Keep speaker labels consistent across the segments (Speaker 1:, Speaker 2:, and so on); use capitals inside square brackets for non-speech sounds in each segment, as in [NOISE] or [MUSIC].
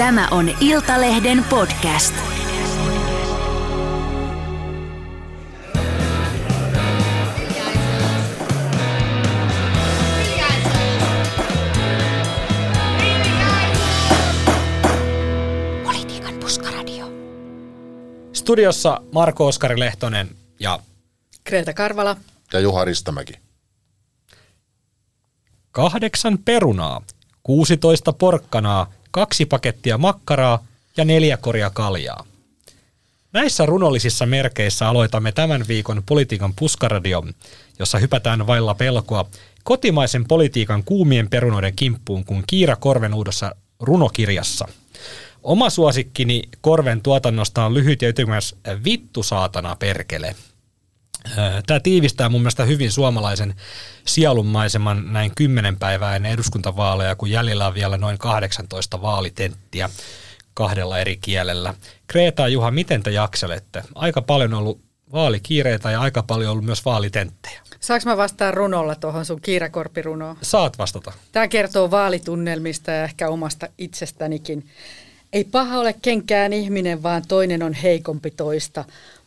Speaker 1: Tämä on Iltalehden podcast. Politiikan puskaradio.
Speaker 2: Studiossa Marko Oskari Lehtonen ja
Speaker 3: Kreta Karvala.
Speaker 4: Ja Juha Ristamäki.
Speaker 2: kahdeksan perunaa, 16 porkkanaa, kaksi pakettia makkaraa ja neljä koria kaljaa. Näissä runollisissa merkeissä aloitamme tämän viikon politiikan puskaradio, jossa hypätään vailla pelkoa kotimaisen politiikan kuumien perunoiden kimppuun kuin Kiira Korvenuudossa runokirjassa. Oma suosikkini Korven tuotannosta on lyhyt ja ytimekäs Vittu saatana perkele. Tämä tiivistää mun mielestä hyvin suomalaisen sielunmaiseman näin kymmenen päivää ennen eduskuntavaaleja, kun jäljellä on vielä noin 18 vaalitenttiä kahdella eri kielellä. Kreeta ja Juha, miten te jakselette? Aika paljon on ollut vaalikiireitä ja aika paljon on ollut myös vaalitenttejä.
Speaker 3: Saanko mä vastaan runolla tuohon sun kiirakorppirunoon?
Speaker 2: Saat vastata.
Speaker 3: Tämä kertoo vaalitunnelmista ja ehkä omasta itsestänikin. Ei paha ole kenkään ihminen, vaan toinen on heikompi toista.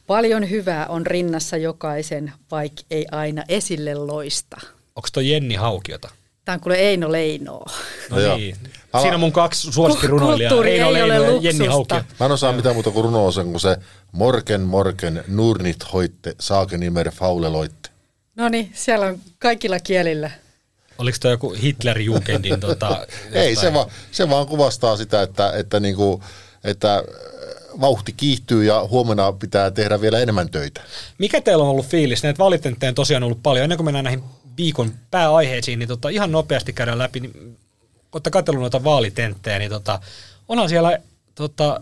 Speaker 3: Paljon hyvää on rinnassa jokaisen, vaikka ei aina esille loista.
Speaker 2: Onko toi Jenni Haukiota?
Speaker 3: Tämä on kuule Eino Leinoa.
Speaker 2: No,
Speaker 4: No
Speaker 2: niin.
Speaker 4: Mä-
Speaker 2: Siinä on mun kaksi suosikkirunoilijaa.
Speaker 3: Kulttuuri
Speaker 2: Eino
Speaker 3: ei ole
Speaker 2: Leino ja
Speaker 3: luksusta.
Speaker 2: Jenni Haukio.
Speaker 4: Mä en osaa mitään muuta kuin runoa sen, kun se Morken, Morken, Nurnit hoitte, saake nimer fauleloitte.
Speaker 3: No niin, siellä on kaikilla kielillä.
Speaker 2: Oliko toi joku Hitler-Jugendin tota, [LAUGHS]
Speaker 4: Ei, se, va, se vaan kuvastaa sitä, että, että, niinku, että vauhti kiihtyy ja huomenna pitää tehdä vielä enemmän töitä.
Speaker 2: Mikä teillä on ollut fiilis? Näitä valitentteja on tosiaan ollut paljon. Ennen kuin mennään näihin viikon pääaiheisiin, niin tota, ihan nopeasti käydään läpi. Niin, olette katsellut noita vaalitenttejä, niin tota, onhan siellä tota,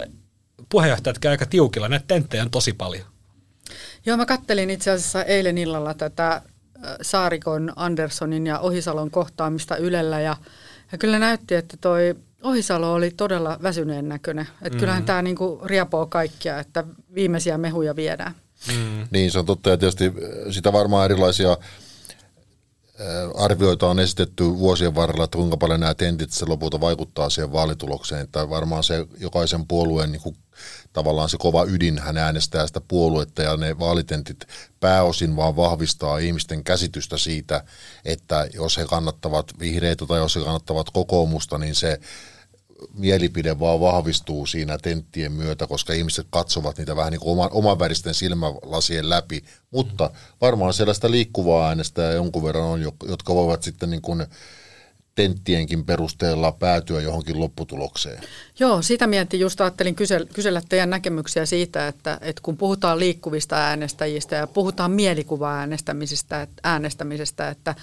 Speaker 2: puheenjohtajatkin aika tiukilla. Näitä tenttejä on tosi paljon.
Speaker 3: Joo, mä kattelin itse asiassa eilen illalla tätä Saarikon, Anderssonin ja Ohisalon kohtaamista Ylellä ja, ja kyllä näytti, että toi Ohisalo oli todella väsyneen näköinen. Että kyllähän tämä niinku riapoo kaikkia, että viimeisiä mehuja viedään.
Speaker 2: Mm.
Speaker 4: Niin, se on totta ja tietysti äh, sitä varmaan erilaisia arvioita on esitetty vuosien varrella, että kuinka paljon nämä tentit se lopulta vaikuttaa siihen vaalitulokseen. Että varmaan se jokaisen puolueen niin kuin, tavallaan se kova ydin, hän äänestää sitä puoluetta ja ne vaalitentit pääosin vaan vahvistaa ihmisten käsitystä siitä, että jos he kannattavat vihreitä tai jos he kannattavat kokoomusta, niin se mielipide vaan vahvistuu siinä tenttien myötä, koska ihmiset katsovat niitä vähän niin kuin oman, omanväristen silmälasien läpi. Mutta varmaan sellaista liikkuvaa äänestä jonkun verran on, jo- jotka voivat sitten niin kuin tenttienkin perusteella päätyä johonkin lopputulokseen.
Speaker 3: Joo, sitä mietin, just ajattelin kysellä, kysellä teidän näkemyksiä siitä, että, että kun puhutaan liikkuvista äänestäjistä ja puhutaan mielikuva-äänestämisestä, että- äänestämisestä, että,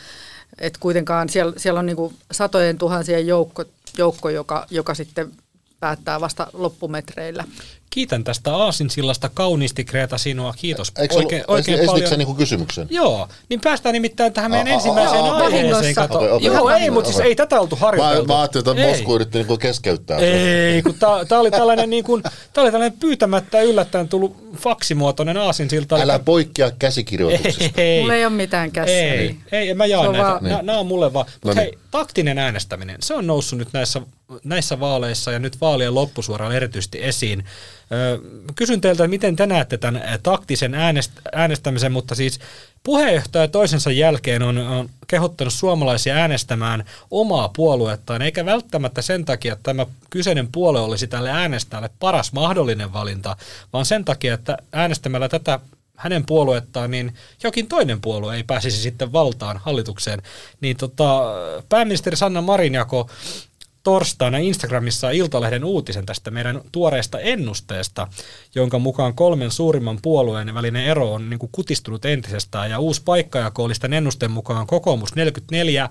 Speaker 3: että kuitenkaan siellä, siellä on niin kuin satojen tuhansien joukko, joukko joka, joka sitten päättää vasta loppumetreillä.
Speaker 2: Kiitän tästä Aasinsillasta kauniisti Kreta sinua. Kiitos
Speaker 4: Eikö
Speaker 2: oikein, oikein
Speaker 4: esitikö
Speaker 2: paljon.
Speaker 4: niin kuin kysymyksen?
Speaker 2: Joo, niin päästään nimittäin tähän meidän ensimmäiseen aiheeseen. Kato. Joo, ei, mutta siis ei tätä oltu
Speaker 4: Mä,
Speaker 2: harjoiteltu.
Speaker 4: mä ajattelin, että. Mosku yritti niin kuin keskeyttää.
Speaker 2: Ei, kun tämä oli tällainen, niin kuin, tää oli tällainen pyytämättä yllättäen tullut faksimuotoinen aasinsilta.
Speaker 4: Älä poikkea käsikirjoituksesta.
Speaker 2: ei,
Speaker 3: Mulla ei ole mitään käsiä.
Speaker 2: ei,
Speaker 3: niin.
Speaker 2: ei, mä jaa
Speaker 3: Se on
Speaker 2: näitä. nää on mulle vaan. Mutta
Speaker 4: No niin.
Speaker 2: hei, taktinen äänestäminen, se on noussut nyt näissä, näissä vaaleissa ja nyt vaalien loppusuoralla erityisesti esiin. Kysyn teiltä, miten te näette tämän taktisen äänest- äänestämisen, mutta siis puheenjohtaja toisensa jälkeen on, on kehottanut suomalaisia äänestämään omaa puoluettaan, eikä välttämättä sen takia, että tämä kyseinen puolue olisi tälle äänestäjälle paras mahdollinen valinta, vaan sen takia, että äänestämällä tätä hänen puoluettaan, niin jokin toinen puolue ei pääsisi sitten valtaan hallitukseen. Niin tota, pääministeri Sanna Marin jako torstaina Instagramissa Iltalehden uutisen tästä meidän tuoreesta ennusteesta, jonka mukaan kolmen suurimman puolueen välinen ero on niin kutistunut entisestään. Ja uusi paikkajako oli ennusteen mukaan kokoomus 44,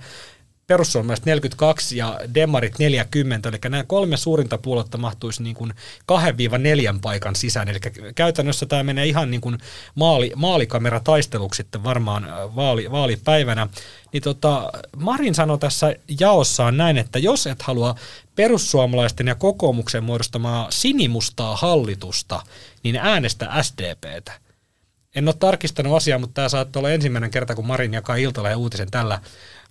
Speaker 2: perussuomalaiset 42 ja demarit 40, eli nämä kolme suurinta puoluetta mahtuisi niin kuin 2-4 paikan sisään, eli käytännössä tämä menee ihan niin kuin maali, maalikamera-taisteluksi sitten varmaan äh, vaali, vaalipäivänä. Niin tota, Marin sanoi tässä jaossaan näin, että jos et halua perussuomalaisten ja kokoomuksen muodostamaa sinimustaa hallitusta, niin äänestä SDPtä. En ole tarkistanut asiaa, mutta tämä saattaa olla ensimmäinen kerta, kun Marin jakaa Iltalehden uutisen tällä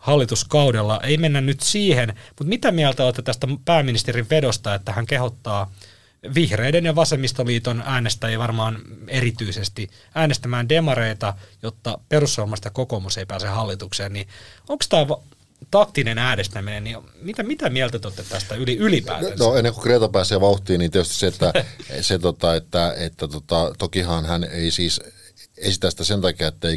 Speaker 2: hallituskaudella. Ei mennä nyt siihen, mutta mitä mieltä olette tästä pääministerin vedosta, että hän kehottaa vihreiden ja vasemmistoliiton äänestäjiä varmaan erityisesti äänestämään demareita, jotta perussuomalaiset ja kokoomus ei pääse hallitukseen, niin onko tämä taktinen äänestäminen, niin mitä, mitä mieltä te olette tästä yli, ylipäätänsä?
Speaker 4: No ennen kuin Greta pääsee vauhtiin, niin tietysti se, että, [LAUGHS] se, tota, että, että tota, tokihan hän ei siis esitä sitä sen takia, että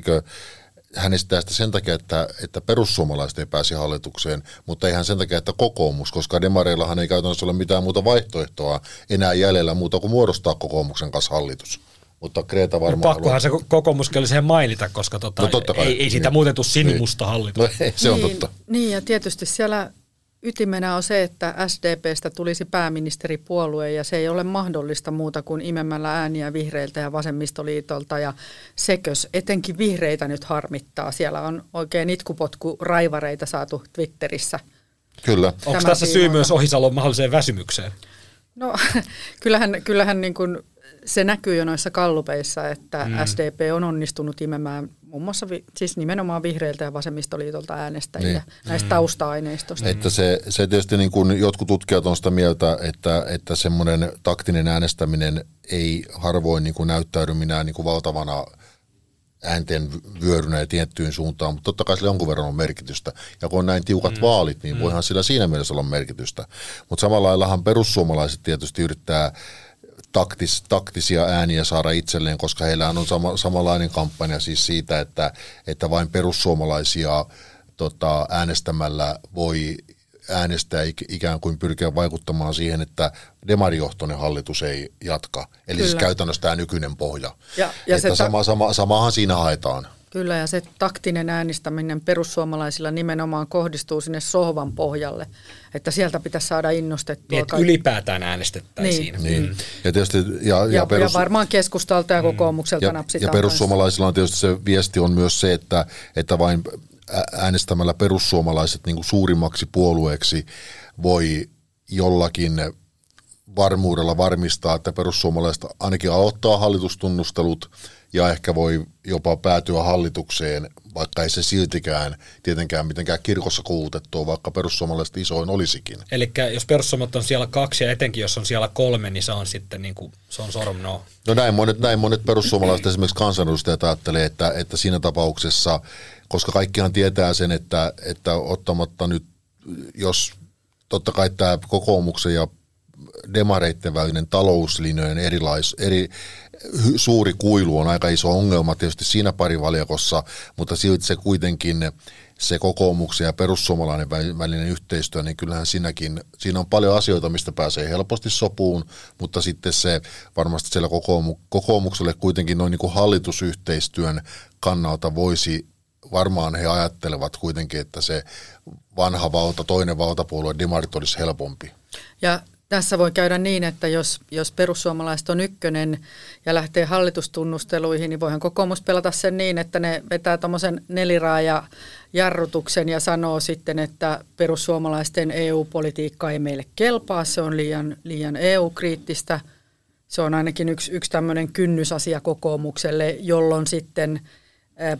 Speaker 4: eikö hän esittää sitä sen takia, että, että perussuomalaiset ei pääsi hallitukseen, mutta ei hän sen takia, että kokoomus, koska demareillahan ei käytännössä ole mitään muuta vaihtoehtoa enää jäljellä muuta kuin muodostaa kokoomuksen kanssa hallitus. Mutta Kreta varmaan...
Speaker 2: No, pakkohan haluaa... se kokoomuskin mainita, koska tota, no, totta kai, ei, ei siitä niin. muuten tule sinimusta niin. hallitus. No,
Speaker 4: ei, se on niin, totta.
Speaker 3: Niin, ja tietysti siellä ytimenä on se, että SDPstä tulisi pääministeripuolue ja se ei ole mahdollista muuta kuin imemällä ääniä vihreiltä ja vasemmistoliitolta ja sekös etenkin vihreitä nyt harmittaa. Siellä on oikein itkupotku raivareita saatu Twitterissä.
Speaker 4: Kyllä.
Speaker 2: Onko tässä syy myös Ohisalon mahdolliseen väsymykseen?
Speaker 3: No [LAUGHS] kyllähän, kyllähän niin kuin se näkyy jo noissa kallupeissa, että mm. SDP on onnistunut imemään muun muassa vi, siis nimenomaan vihreiltä ja vasemmistoliitolta äänestäjiä niin. näistä mm. tausta-aineistosta.
Speaker 4: Että se, se tietysti niin kuin jotkut tutkijat on sitä mieltä, että, että semmoinen taktinen äänestäminen ei harvoin niin kuin näyttäydy minä niin kuin valtavana äänten vyörynä ja tiettyyn suuntaan, mutta totta kai sillä jonkun verran on merkitystä. Ja kun on näin tiukat mm. vaalit, niin mm. voihan sillä siinä mielessä olla merkitystä. Mutta samalla laillahan perussuomalaiset tietysti yrittää taktis, taktisia ääniä saada itselleen, koska heillä on sama, samanlainen kampanja siis siitä, että, että vain perussuomalaisia tota, äänestämällä voi äänestää ikään kuin pyrkiä vaikuttamaan siihen, että demarijohtoinen hallitus ei jatka. Eli siis Kyllä. siis käytännössä tämä nykyinen pohja. Ja, ja että se sama, sama, samahan siinä haetaan.
Speaker 3: Kyllä, ja se taktinen äänestäminen perussuomalaisilla nimenomaan kohdistuu sinne sohvan pohjalle, että sieltä pitäisi saada innostettua.
Speaker 2: Niin, että ylipäätään äänestettäisiin.
Speaker 4: Niin. niin. Ja, tietysti,
Speaker 3: ja, ja, ja, perus... ja varmaan keskustalta ja mm. kokoomukselta ja, napsitaan.
Speaker 4: Ja perussuomalaisilla on tietysti se viesti on myös se, että, että vain äänestämällä perussuomalaiset niin kuin suurimmaksi puolueeksi voi jollakin varmuudella varmistaa, että perussuomalaiset ainakin aloittaa hallitustunnustelut ja ehkä voi jopa päätyä hallitukseen, vaikka ei se siltikään tietenkään mitenkään kirkossa kuulutettua, vaikka perussuomalaiset isoin olisikin.
Speaker 2: Eli jos perussuomalaiset on siellä kaksi ja etenkin jos on siellä kolme, niin se on sitten niin kuin, se on sormno.
Speaker 4: No näin monet, näin monet perussuomalaiset esimerkiksi kansanedustajat ajattelee, että, että siinä tapauksessa, koska kaikkihan tietää sen, että, että ottamatta nyt, jos totta kai tämä kokoomuksen ja demareitten välinen talouslinjojen erilais, eri, suuri kuilu on aika iso ongelma tietysti siinä parivaljakossa, mutta silti se kuitenkin se kokoomuksen ja perussuomalainen välinen yhteistyö, niin kyllähän siinäkin, siinä on paljon asioita, mistä pääsee helposti sopuun, mutta sitten se varmasti siellä kokoomu, kokoomukselle kuitenkin noin niin kuin hallitusyhteistyön kannalta voisi varmaan he ajattelevat kuitenkin, että se vanha valta, toinen valtapuolue, demarit olisi helpompi.
Speaker 3: Ja tässä voi käydä niin, että jos, jos perussuomalaiset on ykkönen ja lähtee hallitustunnusteluihin, niin voihan kokoomus pelata sen niin, että ne vetää tuommoisen neliraaja jarrutuksen ja sanoo sitten, että perussuomalaisten EU-politiikka ei meille kelpaa, se on liian, liian EU-kriittistä. Se on ainakin yksi, yksi tämmöinen kynnysasia kokoomukselle, jolloin sitten –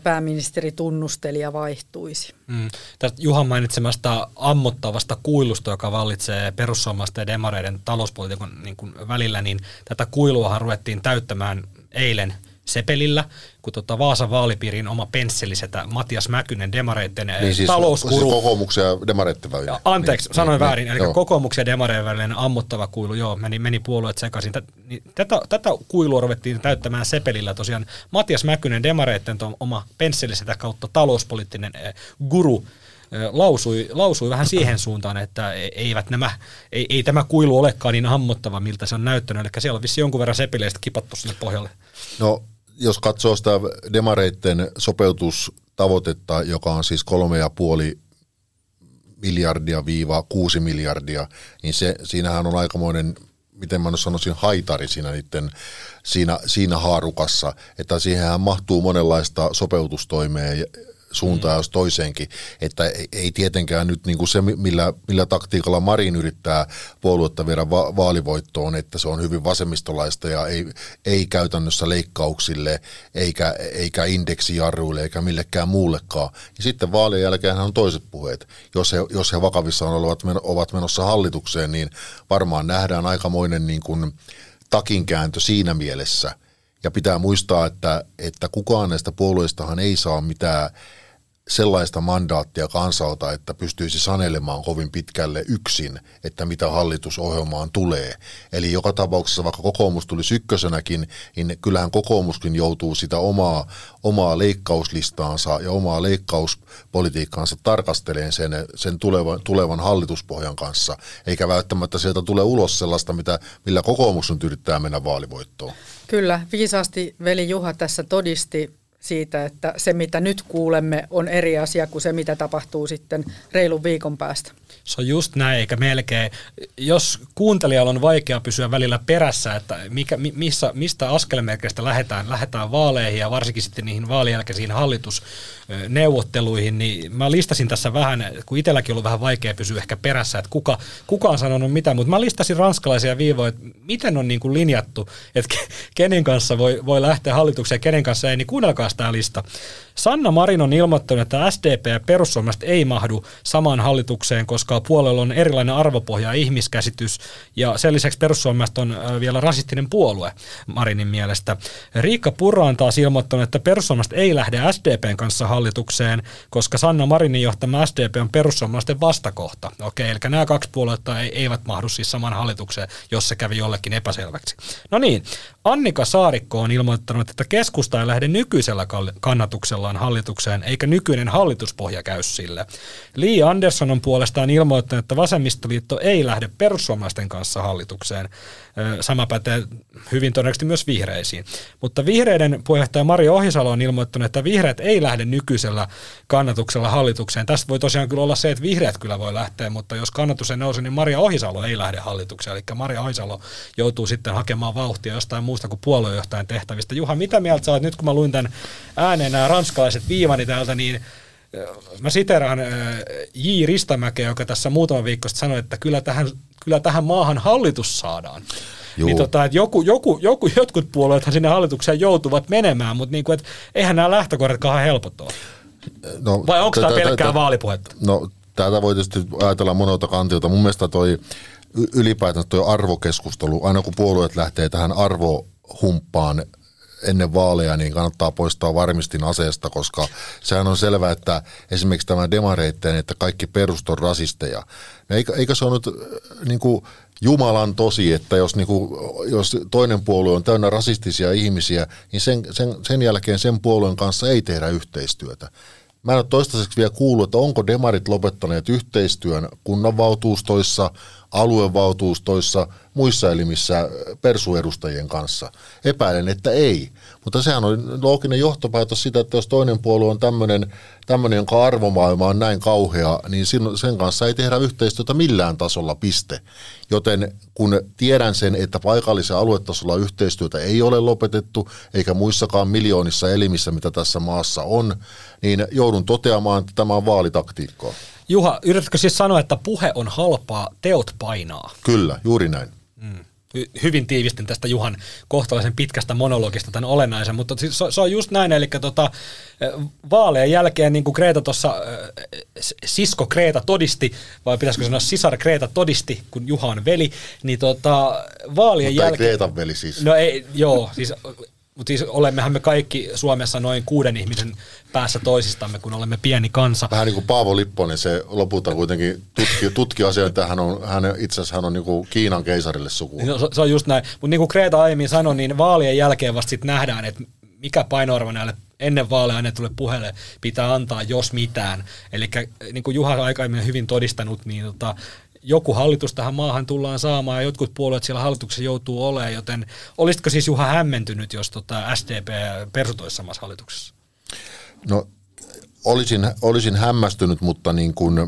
Speaker 3: pääministeritunnustelija vaihtuisi. Mm.
Speaker 2: Tästä Juhan mainitsemasta ammottavasta kuilusta, joka vallitsee perussuomalaisten ja demareiden talouspolitiikan niin välillä, niin tätä kuiluahan ruvettiin täyttämään eilen – Sepelillä, kun tota Vaasan vaalipiirin oma pensselisetä Matias Mäkynen demareitten niin siis, talouskuru. Siis
Speaker 4: kokoomuksen ja demareitten välillä.
Speaker 2: Anteeksi, niin, sanoin niin, väärin. Eli joo. kokoomuksen ja demareiden välinen ammottava kuilu, joo, meni, meni puolueet sekaisin. Niin tätä, tätä kuilua ruvettiin täyttämään Sepelillä tosiaan. Matias Mäkynen demareitten oma pensselisetä kautta talouspoliittinen eh, guru lausui, lausui vähän siihen [CLEARS THROAT] suuntaan, että e, eivät nämä, ei, ei tämä kuilu olekaan niin ammottava, miltä se on näyttänyt. Eli siellä on vissi jonkun verran sepileistä kipattu sinne pohjalle.
Speaker 4: No jos katsoo sitä demareitten sopeutustavoitetta, joka on siis kolme ja puoli miljardia viiva kuusi miljardia, niin se, siinähän on aikamoinen, miten mä sanoisin, haitari siinä, niiden, siinä, siinä haarukassa, että siihenhän mahtuu monenlaista sopeutustoimea suuntaan mm. jos toiseenkin. Että ei tietenkään nyt niin kuin se, millä, millä taktiikalla Marin yrittää puoluetta viedä va- vaalivoittoon, että se on hyvin vasemmistolaista ja ei, ei käytännössä leikkauksille eikä, eikä indeksijarruille eikä millekään muullekaan. Ja sitten vaalien jälkeen on toiset puheet. Jos he, jos he vakavissaan ovat, ovat menossa hallitukseen, niin varmaan nähdään aikamoinen niin kuin takinkääntö siinä mielessä. Ja pitää muistaa, että, että kukaan näistä puolueistahan ei saa mitään sellaista mandaattia kansalta, että pystyisi sanelemaan kovin pitkälle yksin, että mitä hallitusohjelmaan tulee. Eli joka tapauksessa, vaikka kokoomus tuli ykkösenäkin, niin kyllähän kokoomuskin joutuu sitä omaa, omaa leikkauslistaansa ja omaa leikkauspolitiikkaansa tarkasteleen sen, sen tulevan, tulevan hallituspohjan kanssa, eikä välttämättä sieltä tule ulos sellaista, mitä, millä kokoomus nyt yrittää mennä vaalivoittoon.
Speaker 3: Kyllä, viisaasti veli Juha tässä todisti siitä, että se mitä nyt kuulemme on eri asia kuin se mitä tapahtuu sitten reilun viikon päästä.
Speaker 2: Se on just näin, eikä melkein. Jos kuuntelijalla on vaikea pysyä välillä perässä, että mikä, missä, mistä askelmerkeistä lähdetään, lähdetään vaaleihin ja varsinkin sitten niihin vaalien jälkeisiin hallitusneuvotteluihin, niin mä listasin tässä vähän, kun itselläkin on ollut vähän vaikea pysyä ehkä perässä, että kuka, kuka on sanonut mitä, mutta mä listasin ranskalaisia viivoja, että miten on niin kuin linjattu, että kenen kanssa voi, voi lähteä hallitukseen kenen kanssa ei, niin kuunnelkaa tämä lista. Sanna Marin on ilmoittanut, että SDP ja perussuomalaiset ei mahdu samaan hallitukseen, koska puolella on erilainen arvopohja ja ihmiskäsitys, ja sen lisäksi perussuomalaiset on vielä rasistinen puolue Marinin mielestä. Riikka Purra on taas ilmoittanut, että perussuomalaiset ei lähde SDPn kanssa hallitukseen, koska Sanna Marinin johtama SDP on perussuomalaisten vastakohta. Okei, eli nämä kaksi puoluetta eivät mahdu siis samaan hallitukseen, jos se kävi jollekin epäselväksi. No niin, Annika Saarikko on ilmoittanut, että keskusta ei lähde nykyisellä kannatuksellaan hallitukseen, eikä nykyinen hallituspohja käy sille. Lee Anderson on puolestaan ilmoittanut, että vasemmistoliitto ei lähde perussuomalaisten kanssa hallitukseen. Sama pätee hyvin todennäköisesti myös vihreisiin. Mutta vihreiden puheenjohtaja Mari Ohisalo on ilmoittanut, että vihreät ei lähde nykyisellä kannatuksella hallitukseen. Tästä voi tosiaan kyllä olla se, että vihreät kyllä voi lähteä, mutta jos kannatus ei nouse, niin Maria Ohisalo ei lähde hallitukseen. Eli Maria Ohisalo joutuu sitten hakemaan vauhtia jostain muusta kuin puoluejohtajan tehtävistä. Juha, mitä mieltä sä olet nyt, kun mä luin tämän ääneen nämä ranskalaiset viivani täältä, niin Mä siteraan J. Ristamäkeä, joka tässä muutama viikko sitten sanoi, että kyllä tähän, kyllä tähän maahan hallitus saadaan. Juu. Niin tota, että joku, joku, joku, jotkut puolueethan sinne hallitukseen joutuvat menemään, mutta niin kuin, että eihän nämä lähtökohdat kauhean helpot ole. No, Vai onko tämä pelkkää vaalipuhetta?
Speaker 4: No tätä voi tietysti ajatella monelta kantilta. Mun mielestä toi ylipäätään tuo arvokeskustelu, aina kun puolueet lähtee tähän arvohumppaan ennen vaaleja, niin kannattaa poistaa varmistin aseesta, koska sehän on selvää, että esimerkiksi tämä demareitteen, että kaikki perust on rasisteja. No eikö, eikö se ole nyt äh, niin kuin Jumalan tosi, että jos, niin kuin, jos toinen puolue on täynnä rasistisia ihmisiä, niin sen, sen, sen jälkeen sen puolueen kanssa ei tehdä yhteistyötä. Mä en ole toistaiseksi vielä kuullut, että onko demarit lopettaneet yhteistyön kunnanvaltuustoissa, aluevaltuustoissa, muissa elimissä persuedustajien kanssa. Epäilen, että ei. Mutta sehän on looginen johtopäätös sitä, että jos toinen puolue on tämmöinen, tämmöinen jonka arvomaailma on näin kauhea, niin sen kanssa ei tehdä yhteistyötä millään tasolla, piste. Joten kun tiedän sen, että paikallisen aluetasolla yhteistyötä ei ole lopetettu, eikä muissakaan miljoonissa elimissä, mitä tässä maassa on, niin joudun toteamaan, että tämä on vaalitaktiikkaa.
Speaker 2: Juha, yritätkö siis sanoa, että puhe on halpaa, teot painaa?
Speaker 4: Kyllä, juuri näin.
Speaker 2: Mm. Hyvin tiivistin tästä Juhan kohtalaisen pitkästä monologista tämän olennaisen, mutta siis se, se on just näin, eli tota, vaaleen jälkeen, niin kuin Kreeta tuossa, sisko Kreeta todisti, vai pitäisikö sanoa sisar Kreeta todisti, kun Juha on veli, niin tota, vaalien
Speaker 4: mutta
Speaker 2: jälkeen...
Speaker 4: Kreetan veli siis.
Speaker 2: No ei, joo, siis mutta siis olemmehan me kaikki Suomessa noin kuuden ihmisen päässä toisistamme, kun olemme pieni kansa.
Speaker 4: Vähän niin kuin Paavo Lipponen, se lopulta kuitenkin tutki, tutki asiaa, että hän on, hän, itse asiassa hän on niin kuin Kiinan keisarille suku.
Speaker 2: No, se on just näin. Mutta niin kuin Kreta aiemmin sanoi, niin vaalien jälkeen vasta sitten nähdään, että mikä painoarvo näille ennen vaaleja annetulle puheelle pitää antaa, jos mitään. Eli niin kuin Juha aikaisemmin hyvin todistanut, niin tota, joku hallitus tähän maahan tullaan saamaan ja jotkut puolueet siellä hallituksessa joutuu olemaan, joten olisitko siis Juha hämmentynyt, jos tota SDP persutoisi samassa hallituksessa?
Speaker 4: No olisin, olisin hämmästynyt, mutta niin kuin,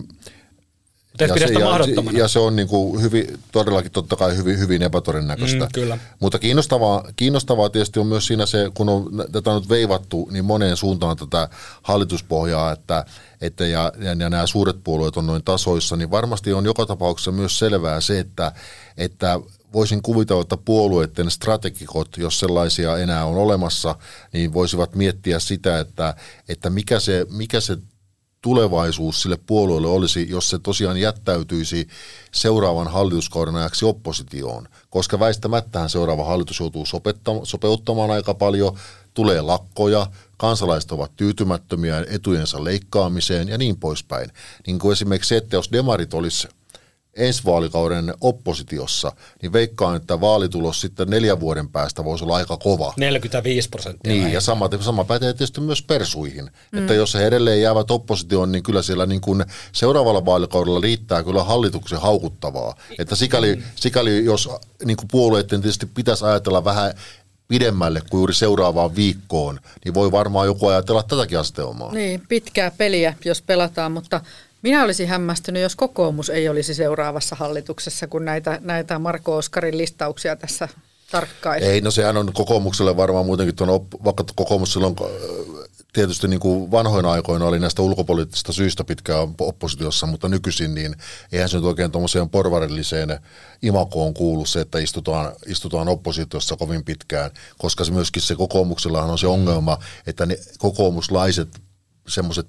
Speaker 4: ja, se, ja, ja se on niin kuin hyvin, todellakin totta kai hyvin, hyvin epätodennäköistä.
Speaker 2: Mm, kyllä.
Speaker 4: Mutta kiinnostavaa, kiinnostavaa tietysti on myös siinä se, kun on tätä on nyt veivattu niin moneen suuntaan tätä hallituspohjaa, että, että ja, ja, ja nämä suuret puolueet on noin tasoissa, niin varmasti on joka tapauksessa myös selvää se, että, että voisin kuvitella, että puolueiden strategikot, jos sellaisia enää on olemassa, niin voisivat miettiä sitä, että, että mikä, se, mikä se tulevaisuus sille puolueelle olisi, jos se tosiaan jättäytyisi seuraavan hallituskauden ajaksi oppositioon, koska väistämättähän seuraava hallitus joutuu sopeuttamaan aika paljon, tulee lakkoja, kansalaiset ovat tyytymättömiä etujensa leikkaamiseen ja niin poispäin. Niin kuin esimerkiksi se, että jos demarit olisi ensi vaalikauden oppositiossa, niin veikkaan, että vaalitulos sitten neljän vuoden päästä voisi olla aika kova.
Speaker 2: 45 prosenttia.
Speaker 4: Niin, ja sama, sama pätee tietysti myös persuihin. Mm. Että jos he edelleen jäävät oppositioon, niin kyllä siellä niin kuin seuraavalla vaalikaudella riittää kyllä hallituksen haukuttavaa. Että sikäli, mm. sikäli jos niin kuin puolueiden tietysti pitäisi ajatella vähän pidemmälle kuin juuri seuraavaan viikkoon, niin voi varmaan joku ajatella tätäkin asteomaa.
Speaker 3: Niin, pitkää peliä, jos pelataan, mutta minä olisin hämmästynyt, jos kokoomus ei olisi seuraavassa hallituksessa, kun näitä, näitä Marko Oskarin listauksia tässä tarkkaisi.
Speaker 4: Ei, no sehän on kokoomukselle varmaan muutenkin, tuon, vaikka kokoomus silloin tietysti niin kuin vanhoina aikoina oli näistä ulkopoliittisista syistä pitkään oppositiossa, mutta nykyisin niin eihän se nyt oikein tuommoiseen porvarilliseen imakoon kuulu se, että istutaan, istutaan oppositiossa kovin pitkään, koska se myöskin se kokoomuksellahan on se ongelma, että ne kokoomuslaiset semmoiset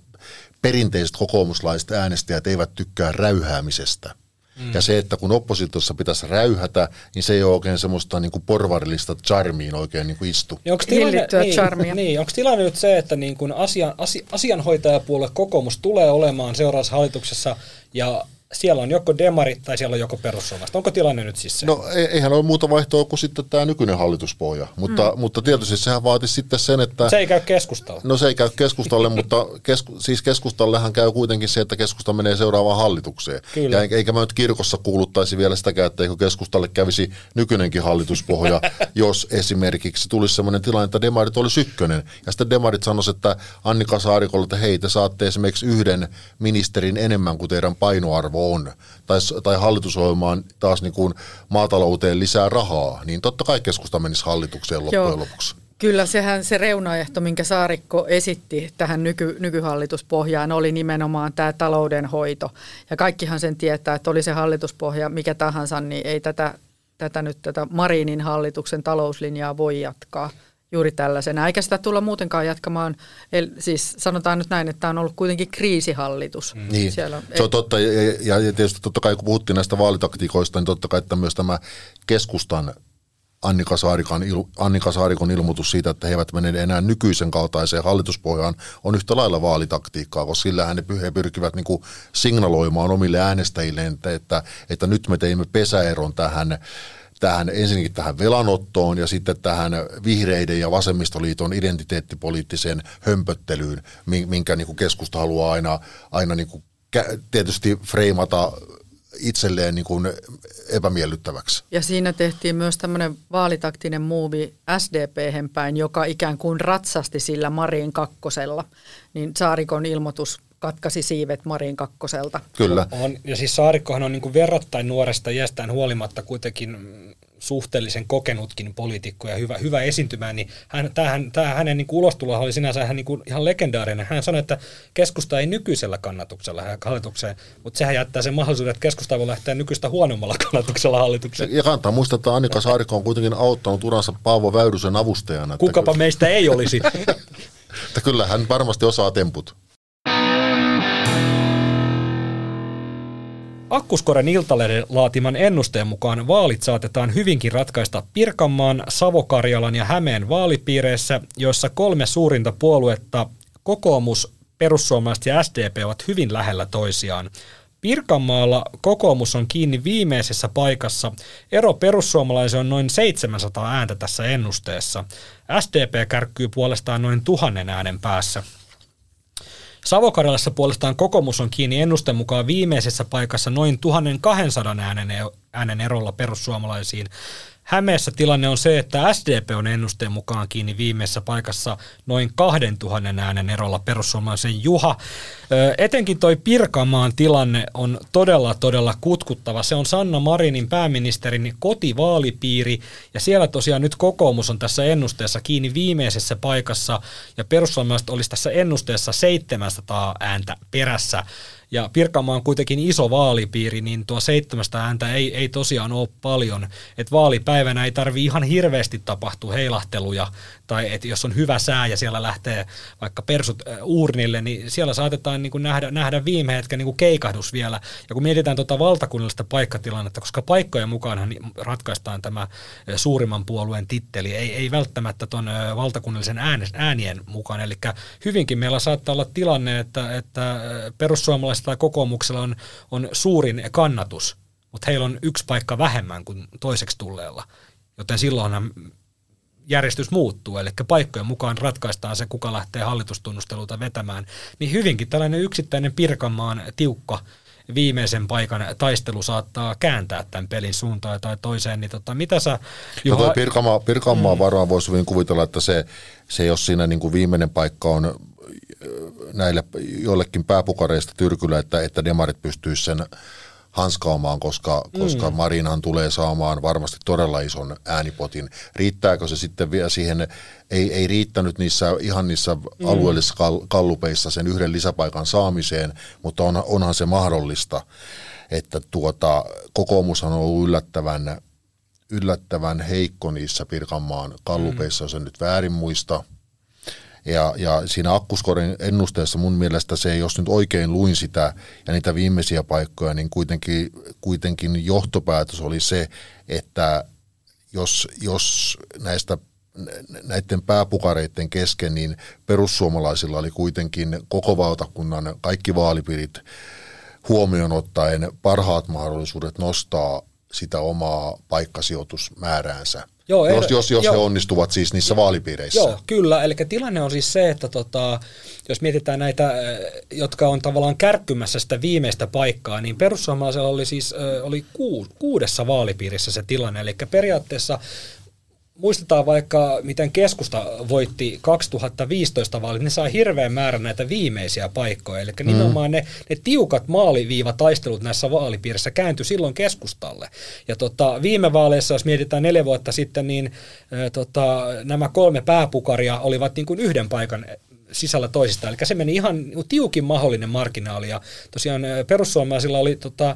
Speaker 4: perinteiset kokoomuslaiset äänestäjät eivät tykkää räyhäämisestä. Mm. Ja se, että kun oppositiossa pitäisi räyhätä, niin se ei ole oikein semmoista niin kuin porvarillista charmiin oikein niin kuin istu.
Speaker 2: Niin onko tilanne, niin, charmia. Niin, onko tilanne nyt se, että niin kuin asian, asi, asianhoitajapuolue kokoomus tulee olemaan seuraavassa hallituksessa ja siellä on joko demarit tai siellä on joko perussuomalaiset. Onko tilanne nyt siis se?
Speaker 4: No eihän ole muuta vaihtoa kuin sitten tämä nykyinen hallituspohja, mutta, mm. mutta tietysti sehän vaatisi sitten sen, että...
Speaker 2: Se ei käy keskustalle.
Speaker 4: No se ei käy keskustalle, [LAUGHS] mutta kesku, siis keskustallehan käy kuitenkin se, että keskusta menee seuraavaan hallitukseen. Kyllä. Ja eikä mä nyt kirkossa kuuluttaisi vielä sitäkään, että eikö keskustalle kävisi nykyinenkin hallituspohja, [LAUGHS] jos esimerkiksi tulisi sellainen tilanne, että demarit olisi ykkönen. Ja sitten demarit sanoisivat, että Annika Saarikolle, että hei, te saatte esimerkiksi yhden ministerin enemmän kuin teidän painoarvo on, tai, tai hallitusohjelmaan taas niin kuin maatalouteen lisää rahaa, niin totta kai keskusta menisi hallitukseen loppujen Joo. lopuksi.
Speaker 3: Kyllä sehän se reunaehto, minkä Saarikko esitti tähän nyky, nykyhallituspohjaan, oli nimenomaan tämä taloudenhoito. Ja kaikkihan sen tietää, että oli se hallituspohja mikä tahansa, niin ei tätä, tätä nyt tätä Marinin hallituksen talouslinjaa voi jatkaa juuri tällaisena. Eikä sitä tulla muutenkaan jatkamaan, el, siis sanotaan nyt näin, että tämä on ollut kuitenkin kriisihallitus.
Speaker 4: Mm. Niin, Siellä on, se on totta, ja, ja tietysti totta kai kun puhuttiin näistä vaalitaktiikoista, niin totta kai että myös tämä keskustan Annika, Saarikon, Annika Saarikon ilmoitus siitä, että he eivät mene enää nykyisen kaltaiseen hallituspohjaan, on yhtä lailla vaalitaktiikkaa, koska sillähän ne he pyrkivät niin kuin signaloimaan omille äänestäjille, että, että, että nyt me teimme pesäeron tähän tähän ensinnäkin tähän velanottoon ja sitten tähän vihreiden ja vasemmistoliiton identiteettipoliittiseen hömpöttelyyn, minkä niin kuin keskusta haluaa aina, aina niin kuin tietysti freimata itselleen niin kuin epämiellyttäväksi.
Speaker 3: Ja siinä tehtiin myös tämmöinen vaalitaktinen muuvi sdp päin, joka ikään kuin ratsasti sillä Marin kakkosella. Niin Saarikon ilmoitus katkasi siivet Marin kakkoselta.
Speaker 4: Kyllä.
Speaker 2: On, ja siis Saarikkohan on niin kuin verrattain nuoresta iästään huolimatta kuitenkin suhteellisen kokenutkin poliitikko ja hyvä, hyvä esiintymään, niin hän, tämähän, tämä hänen niin ulostulo oli sinänsä hän niin kuin ihan legendaarinen. Hän sanoi, että keskusta ei nykyisellä kannatuksella hallitukseen, mutta sehän jättää sen mahdollisuuden, että keskusta voi lähteä nykyistä huonommalla kannatuksella hallitukseen.
Speaker 4: Ja kannattaa muistaa, että Annika Saarikko on kuitenkin auttanut uransa Paavo Väyrysen avustajana.
Speaker 2: Kukapa että meistä ei olisi. [LAUGHS]
Speaker 4: että kyllä hän varmasti osaa temput.
Speaker 2: Akkuskoren Iltalehden laatiman ennusteen mukaan vaalit saatetaan hyvinkin ratkaista Pirkanmaan, Savokarjalan ja Hämeen vaalipiireissä, joissa kolme suurinta puoluetta, kokoomus, perussuomalaiset ja SDP ovat hyvin lähellä toisiaan. Pirkanmaalla kokoomus on kiinni viimeisessä paikassa. Ero perussuomalaisen on noin 700 ääntä tässä ennusteessa. SDP kärkkyy puolestaan noin tuhannen äänen päässä. Savokarjalassa puolestaan kokoomus on kiinni ennusteen mukaan viimeisessä paikassa noin 1200 äänen, äänen erolla perussuomalaisiin. Hämeessä tilanne on se, että SDP on ennusteen mukaan kiinni viimeisessä paikassa noin 2000 äänen erolla perussuomalaisen Juha. Etenkin toi Pirkanmaan tilanne on todella, todella kutkuttava. Se on Sanna Marinin pääministerin kotivaalipiiri ja siellä tosiaan nyt kokoomus on tässä ennusteessa kiinni viimeisessä paikassa ja perussuomalaiset olisi tässä ennusteessa 700 ääntä perässä ja Pirkanmaa on kuitenkin iso vaalipiiri, niin tuo 700 ääntä ei, ei tosiaan ole paljon. Et vaalipäivänä ei tarvi ihan hirveästi tapahtua heilahteluja, tai että jos on hyvä sää ja siellä lähtee vaikka persut uurnille, niin siellä saatetaan niin kuin nähdä, nähdä viime hetken niin kuin keikahdus vielä. Ja kun mietitään tuota valtakunnallista paikkatilannetta, koska paikkojen mukaanhan niin ratkaistaan tämä suurimman puolueen titteli, ei, ei välttämättä tuon valtakunnallisen äänien mukaan. Eli hyvinkin meillä saattaa olla tilanne, että, että perussuomalaiset tai kokoomuksella on, on suurin kannatus, mutta heillä on yksi paikka vähemmän kuin toiseksi tulleella. Joten silloinhan järjestys muuttuu, eli paikkojen mukaan ratkaistaan se, kuka lähtee hallitustunnusteluta vetämään, niin hyvinkin tällainen yksittäinen Pirkanmaan tiukka viimeisen paikan taistelu saattaa kääntää tämän pelin suuntaan tai toiseen, niin tota, mitä sä...
Speaker 4: Juha... No Pirkanmaa, Pirkanmaa mm. varmaan voisi hyvin kuvitella, että se, se jos siinä niin kuin viimeinen paikka on näille joillekin pääpukareista tyrkyllä, että, että demarit pystyisivät sen hanskaamaan, koska, mm. koska Marinhan tulee saamaan varmasti todella ison äänipotin. Riittääkö se sitten vielä siihen, ei, ei riittänyt niissä ihan niissä mm. alueellisissa kallupeissa sen yhden lisäpaikan saamiseen, mutta on, onhan se mahdollista, että tuota, kokoomushan on ollut yllättävän, yllättävän heikko niissä Pirkanmaan kallupeissa, mm. jos en nyt väärin muista – ja, ja siinä akkuskorin ennusteessa mun mielestä se, jos nyt oikein luin sitä ja niitä viimeisiä paikkoja, niin kuitenkin, kuitenkin johtopäätös oli se, että jos, jos näistä näiden pääpukareiden kesken, niin perussuomalaisilla oli kuitenkin koko valtakunnan kaikki vaalipiirit huomioon ottaen parhaat mahdollisuudet nostaa sitä omaa paikkasijoitusmääräänsä. Joo, jos, jos, jos he onnistuvat siis niissä vaalipiireissä.
Speaker 2: Joo, kyllä. Eli tilanne on siis se, että tota, jos mietitään näitä, äh, jotka on tavallaan kärkkymässä sitä viimeistä paikkaa, niin perussuomalaisella oli siis äh, oli kuudessa vaalipiirissä se tilanne. Eli periaatteessa muistetaan vaikka, miten keskusta voitti 2015 vaalit, ne sai hirveän määrän näitä viimeisiä paikkoja. Eli mm. nimenomaan ne, ne tiukat maaliviivataistelut näissä vaalipiirissä kääntyi silloin keskustalle. Ja tota, viime vaaleissa, jos mietitään neljä vuotta sitten, niin ä, tota, nämä kolme pääpukaria olivat niin kuin yhden paikan sisällä toisistaan. Eli se meni ihan niin tiukin mahdollinen marginaali. Ja tosiaan perussuomalaisilla oli tota,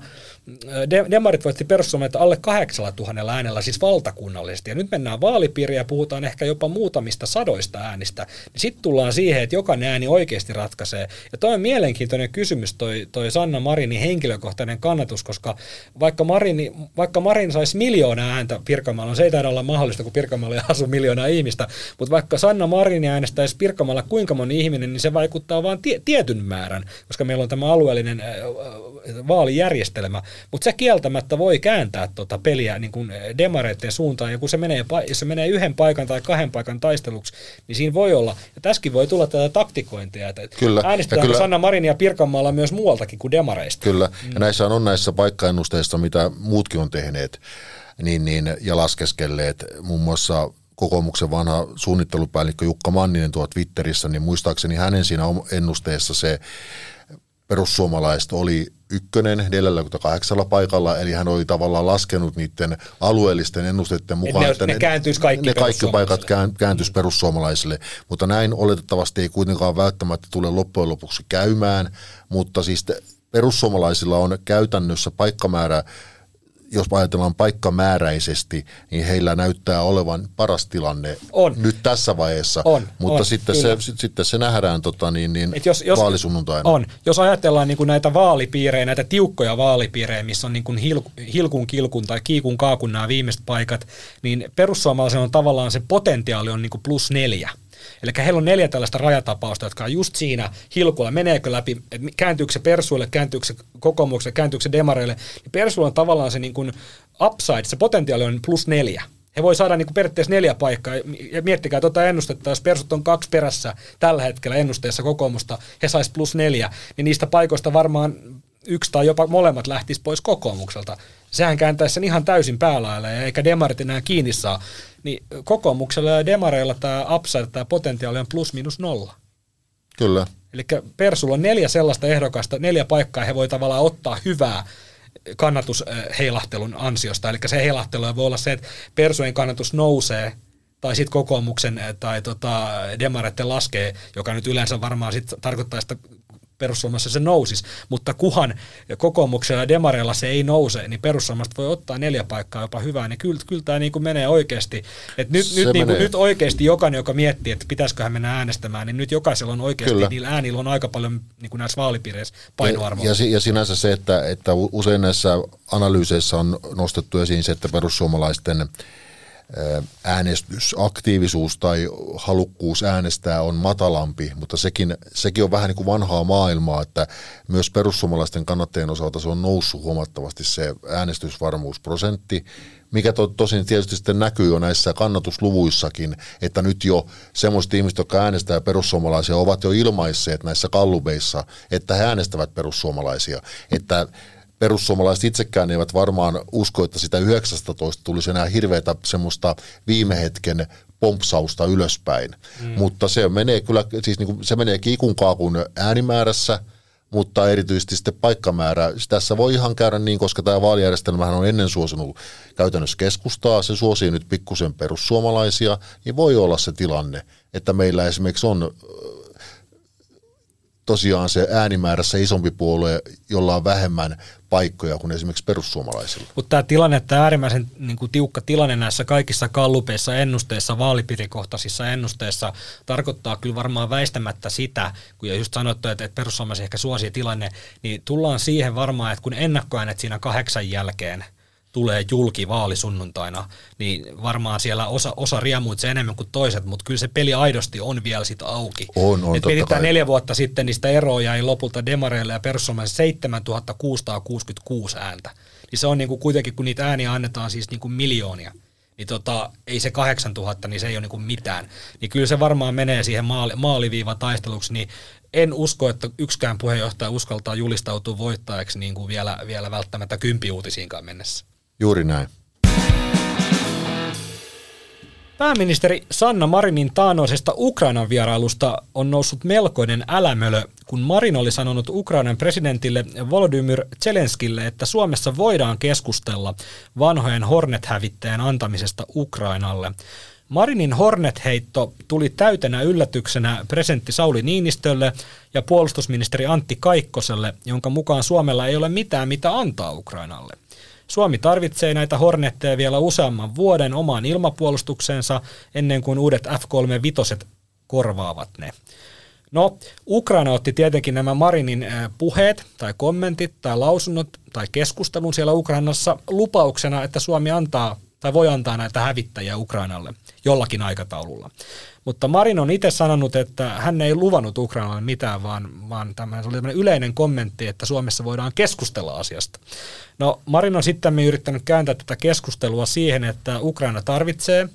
Speaker 2: Demarit voitti perussuomalaiset alle 8000 äänellä, siis valtakunnallisesti. Ja nyt mennään vaalipiiriä ja puhutaan ehkä jopa muutamista sadoista äänistä. Niin sitten tullaan siihen, että jokainen ääni oikeasti ratkaisee. Ja toi on mielenkiintoinen kysymys, toi, toi Sanna Marinin henkilökohtainen kannatus, koska vaikka Marini, vaikka Marin saisi miljoona ääntä Pirkanmaalla, no se ei taida olla mahdollista, kun Pirkanmaalla ei asu miljoonaa ihmistä, mutta vaikka Sanna Marini äänestäisi Pirkanmaalla kuinka moni ihminen, niin se vaikuttaa vain tie, tietyn määrän, koska meillä on tämä alueellinen äh, vaalijärjestelmä, mutta se kieltämättä voi kääntää tuota peliä niin kuin demareiden suuntaan, ja kun se menee, jos se menee yhden paikan tai kahden paikan taisteluksi, niin siinä voi olla, ja tässäkin voi tulla tätä taktikointia, että kyllä. äänestetään kyllä. Sanna Marinia Pirkanmaalla myös muualtakin kuin demareista.
Speaker 4: Kyllä, mm. ja näissä on näissä paikkaennusteissa, mitä muutkin on tehneet, niin, niin, ja laskeskelleet, muun muassa kokoomuksen vanha suunnittelupäällikkö Jukka Manninen tuo Twitterissä, niin muistaakseni hänen siinä ennusteessa se perussuomalaiset oli ykkönen 48 paikalla, eli hän oli tavallaan laskenut niiden alueellisten ennusteiden mukaan,
Speaker 2: ne, että ne, ne, kaikki,
Speaker 4: ne kaikki paikat kääntyisi perussuomalaisille, mutta näin oletettavasti ei kuitenkaan välttämättä tule loppujen lopuksi käymään, mutta siis perussuomalaisilla on käytännössä paikkamäärä jos ajatellaan paikkamääräisesti, niin heillä näyttää olevan paras tilanne
Speaker 2: on.
Speaker 4: nyt tässä vaiheessa,
Speaker 2: on,
Speaker 4: mutta
Speaker 2: on,
Speaker 4: sitten, se, sitten se nähdään tota, niin, niin
Speaker 2: jos, jos,
Speaker 4: vaalisunnuntaina.
Speaker 2: On. Jos ajatellaan niin kuin näitä vaalipiirejä, näitä tiukkoja vaalipiirejä, missä on niin kuin hil, hilkun kilkun tai kiikun kaakun nämä viimeiset paikat, niin perussuomalaisen on tavallaan se potentiaali on niin kuin plus neljä. Eli heillä on neljä tällaista rajatapausta, jotka on just siinä hilkulla, meneekö läpi, että kääntyykö se persuille, kääntyykö se kokoomukselle, kääntyykö se demareille. Niin persuilla on tavallaan se niin kuin upside, se potentiaali on plus neljä. He voi saada niin kuin periaatteessa neljä paikkaa. Ja miettikää tuota ennustetta, jos persut on kaksi perässä tällä hetkellä ennusteessa kokoomusta, he sais plus neljä, niin niistä paikoista varmaan yksi tai jopa molemmat lähtisi pois kokoomukselta. sehän kääntäisi sen ihan täysin päälaille, eikä demarit enää kiinni saa. Niin kokoomuksella ja demareilla tämä upside, tämä potentiaali on plus minus nolla.
Speaker 4: Kyllä.
Speaker 2: Eli Persulla on neljä sellaista ehdokasta, neljä paikkaa, he voi tavallaan ottaa hyvää kannatusheilahtelun ansiosta. Eli se heilahtelu voi olla se, että Persujen kannatus nousee tai sitten kokoomuksen tai tota, demareiden laskee, joka nyt yleensä varmaan sit tarkoittaa, että perussuomassa se nousisi, mutta kuhan kokoomuksella ja demareilla se ei nouse, niin perussuomalaiset voi ottaa neljä paikkaa jopa hyvää, niin kyllä, kyllä tämä niin kuin menee oikeasti. Et nyt, nyt, niin kuin, nyt oikeasti jokainen, joka miettii, että pitäisiköhän mennä äänestämään, niin nyt jokaisella on oikeasti, kyllä. niillä äänillä on aika paljon niin kuin näissä vaalipiireissä painoarvoa.
Speaker 4: Ja, ja, ja sinänsä se, että, että usein näissä analyyseissä on nostettu esiin se, että perussuomalaisten äänestysaktiivisuus tai halukkuus äänestää on matalampi, mutta sekin, sekin on vähän niin kuin vanhaa maailmaa, että myös perussuomalaisten kannattajien osalta se on noussut huomattavasti se äänestysvarmuusprosentti, mikä to, tosin tietysti sitten näkyy jo näissä kannatusluvuissakin, että nyt jo semmoiset ihmiset, jotka äänestää perussuomalaisia, ovat jo ilmaisseet näissä kallubeissa, että he äänestävät perussuomalaisia, että perussuomalaiset itsekään eivät varmaan usko, että sitä 19 tulisi enää hirveätä semmoista viime hetken pompsausta ylöspäin. Mm. Mutta se menee kyllä, siis niin kuin, se menee kiikun kaakun äänimäärässä, mutta erityisesti sitten paikkamäärä. Tässä voi ihan käydä niin, koska tämä vaalijärjestelmähän on ennen suosinut käytännössä keskustaa, se suosii nyt pikkusen perussuomalaisia, niin voi olla se tilanne, että meillä esimerkiksi on tosiaan se äänimäärässä isompi puolue, jolla on vähemmän paikkoja kuin esimerkiksi perussuomalaisilla.
Speaker 2: Mutta tämä tilanne, tämä äärimmäisen niin kuin tiukka tilanne näissä kaikissa kallupeissa, ennusteissa, vaalipiirikohtaisissa ennusteissa tarkoittaa kyllä varmaan väistämättä sitä, kun just sanottu, että, että perussuomalaiset ehkä suosii tilanne, niin tullaan siihen varmaan, että kun ennakkoäänet siinä kahdeksan jälkeen – tulee julki vaalisunnuntaina, niin varmaan siellä osa, osa riemuit enemmän kuin toiset, mutta kyllä se peli aidosti on vielä sitä auki.
Speaker 4: On, on,
Speaker 2: Et neljä vuotta sitten, niistä eroa jäi lopulta Demareille ja perussuomalaisille 7666 ääntä. Niin se on niin kuin kuitenkin, kun niitä ääniä annetaan siis niin kuin miljoonia, niin tota, ei se 8000, niin se ei ole niin kuin mitään. Niin kyllä se varmaan menee siihen maali, maaliviivan taisteluksi, niin en usko, että yksikään puheenjohtaja uskaltaa julistautua voittajaksi niin kuin vielä, vielä välttämättä kympiuutisiinkaan mennessä.
Speaker 4: Juuri näin.
Speaker 2: Pääministeri Sanna Marinin taanoisesta Ukrainan vierailusta on noussut melkoinen älämölö, kun Marin oli sanonut Ukrainan presidentille Volodymyr Zelenskille, että Suomessa voidaan keskustella vanhojen Hornet-hävittäjän antamisesta Ukrainalle. Marinin Hornet-heitto tuli täytenä yllätyksenä presidentti Sauli Niinistölle ja puolustusministeri Antti Kaikkoselle, jonka mukaan Suomella ei ole mitään mitä antaa Ukrainalle. Suomi tarvitsee näitä Hornetteja vielä useamman vuoden omaan ilmapuolustukseensa ennen kuin uudet F-35 korvaavat ne. No, Ukraina otti tietenkin nämä Marinin puheet tai kommentit tai lausunnot tai keskustelun siellä Ukrainassa lupauksena, että Suomi antaa tai voi antaa näitä hävittäjiä Ukrainalle jollakin aikataululla. Mutta Marin on itse sanonut, että hän ei luvannut Ukrainalle mitään, vaan, vaan tämä oli yleinen kommentti, että Suomessa voidaan keskustella asiasta. No Marin on sitten yrittänyt kääntää tätä keskustelua siihen, että Ukraina tarvitsee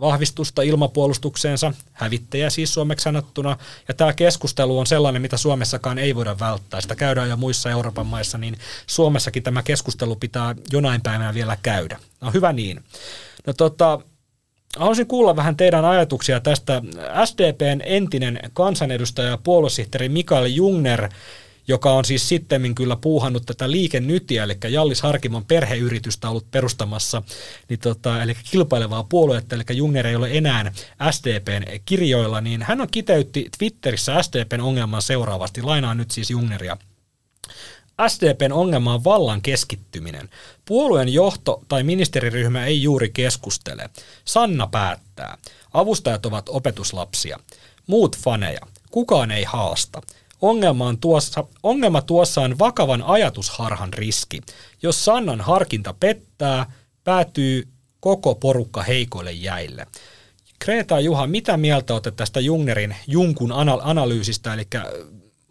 Speaker 2: vahvistusta ilmapuolustukseensa, hävittäjä siis suomeksi sanottuna, ja tämä keskustelu on sellainen, mitä Suomessakaan ei voida välttää. Sitä käydään jo muissa Euroopan maissa, niin Suomessakin tämä keskustelu pitää jonain päivänä vielä käydä. No hyvä niin. No tota, Haluaisin kuulla vähän teidän ajatuksia tästä. SDPn entinen kansanedustaja ja puoluesihteeri Mikael Jungner, joka on siis sitten kyllä puuhannut tätä liikennytiä, eli Jallis Harkimon perheyritystä ollut perustamassa, niin tota, eli kilpailevaa puoluetta, eli Jungner ei ole enää SDPn kirjoilla, niin hän on kiteytti Twitterissä SDPn ongelman seuraavasti, lainaan nyt siis Jungneria. SDPn ongelma on vallan keskittyminen. Puolueen johto tai ministeriryhmä ei juuri keskustele. Sanna päättää. Avustajat ovat opetuslapsia. Muut faneja. Kukaan ei haasta. Ongelma, on tuossa, ongelma tuossa on vakavan ajatusharhan riski. Jos Sannan harkinta pettää, päätyy koko porukka heikoille jäille. Kreta Juha, mitä mieltä olette tästä Jungnerin Junkun analyysistä, eli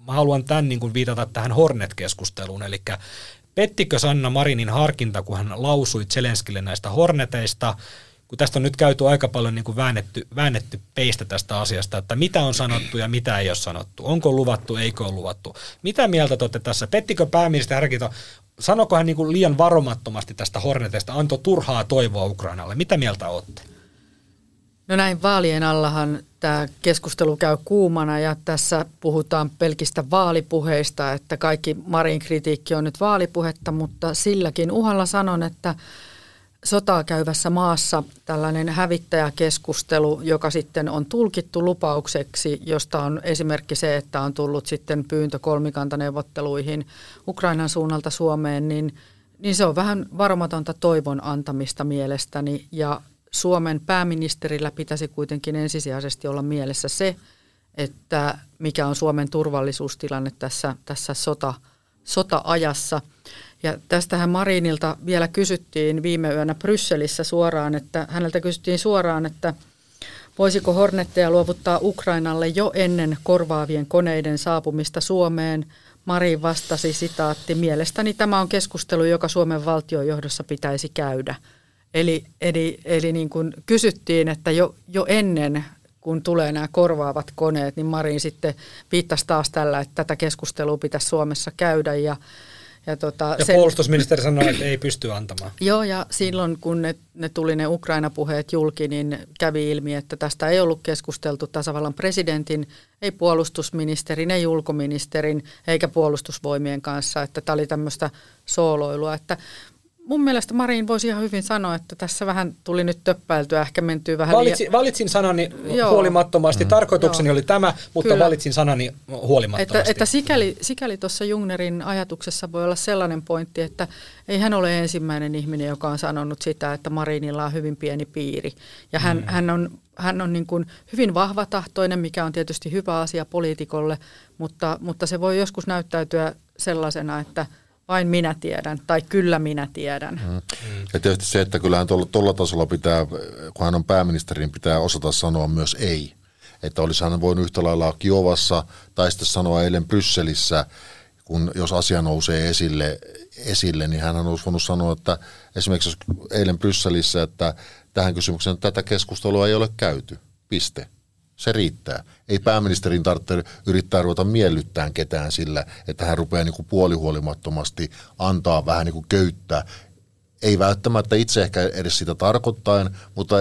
Speaker 2: mä haluan tämän niin kuin viitata tähän Hornet-keskusteluun, eli pettikö Sanna Marinin harkinta, kun hän lausui Zelenskille näistä Horneteista, kun tästä on nyt käyty aika paljon niin kuin väännetty, väännetty peistä tästä asiasta, että mitä on sanottu ja mitä ei ole sanottu, onko luvattu, eikö ole luvattu. Mitä mieltä te olette tässä? Pettikö pääministeri harkinta, sanoko hän niin kuin liian varomattomasti tästä Hornetesta, antoi turhaa toivoa Ukrainalle. Mitä mieltä olette?
Speaker 3: No näin vaalien allahan tämä keskustelu käy kuumana ja tässä puhutaan pelkistä vaalipuheista, että kaikki Marin kritiikki on nyt vaalipuhetta, mutta silläkin uhalla sanon, että sotaa käyvässä maassa tällainen hävittäjäkeskustelu, joka sitten on tulkittu lupaukseksi, josta on esimerkki se, että on tullut sitten pyyntö kolmikantaneuvotteluihin Ukrainan suunnalta Suomeen, niin, niin se on vähän varmatonta toivon antamista mielestäni ja Suomen pääministerillä pitäisi kuitenkin ensisijaisesti olla mielessä se, että mikä on Suomen turvallisuustilanne tässä, tässä sota, sota-ajassa. Ja tästähän Marinilta vielä kysyttiin viime yönä Brysselissä suoraan, että häneltä kysyttiin suoraan, että voisiko Hornetteja luovuttaa Ukrainalle jo ennen korvaavien koneiden saapumista Suomeen. Marin vastasi sitaatti, mielestäni tämä on keskustelu, joka Suomen valtiojohdossa pitäisi käydä – Eli, eli, eli niin kuin kysyttiin, että jo, jo ennen kun tulee nämä korvaavat koneet, niin Marin sitten viittasi taas tällä, että tätä keskustelua pitäisi Suomessa käydä. Ja,
Speaker 2: ja, tota, ja sen, puolustusministeri sanoi, että ei pysty antamaan. [CLEARS THROAT]
Speaker 3: Joo, ja silloin kun ne, ne tuli ne Ukraina-puheet julki, niin kävi ilmi, että tästä ei ollut keskusteltu tasavallan presidentin, ei puolustusministerin, ei ulkoministerin eikä puolustusvoimien kanssa, että tämä oli tämmöistä sooloilua. Että mun mielestä Marin voisi ihan hyvin sanoa, että tässä vähän tuli nyt töppäiltyä, ehkä mentyy vähän
Speaker 2: valitsin, liian... valitsin sanani Joo. huolimattomasti. Mm. Tarkoitukseni Joo. oli tämä, mutta Kyllä. valitsin sanani huolimattomasti.
Speaker 3: Että, että sikäli, sikäli tuossa Jungnerin ajatuksessa voi olla sellainen pointti, että ei hän ole ensimmäinen ihminen, joka on sanonut sitä, että Marinilla on hyvin pieni piiri. Ja hän, mm. hän on, hän on niin kuin hyvin vahvatahtoinen, mikä on tietysti hyvä asia poliitikolle, mutta, mutta se voi joskus näyttäytyä sellaisena, että – vain minä tiedän, tai kyllä minä tiedän. Mm.
Speaker 4: Ja tietysti se, että kyllähän tuolla tasolla pitää, kun hän on pääministeri, niin pitää osata sanoa myös ei. Että olisi hän voinut yhtä lailla Kiovassa tai sitten sanoa eilen Brysselissä, kun jos asia nousee esille, esille niin hän olisi voinut sanoa, että esimerkiksi eilen Brysselissä, että tähän kysymykseen tätä keskustelua ei ole käyty. Piste. Se riittää. Ei pääministerin tarvitse yrittää ruveta miellyttään ketään sillä, että hän rupeaa niin kuin puolihuolimattomasti antaa vähän niin kuin köyttää. Ei välttämättä itse ehkä edes sitä tarkoittaen, mutta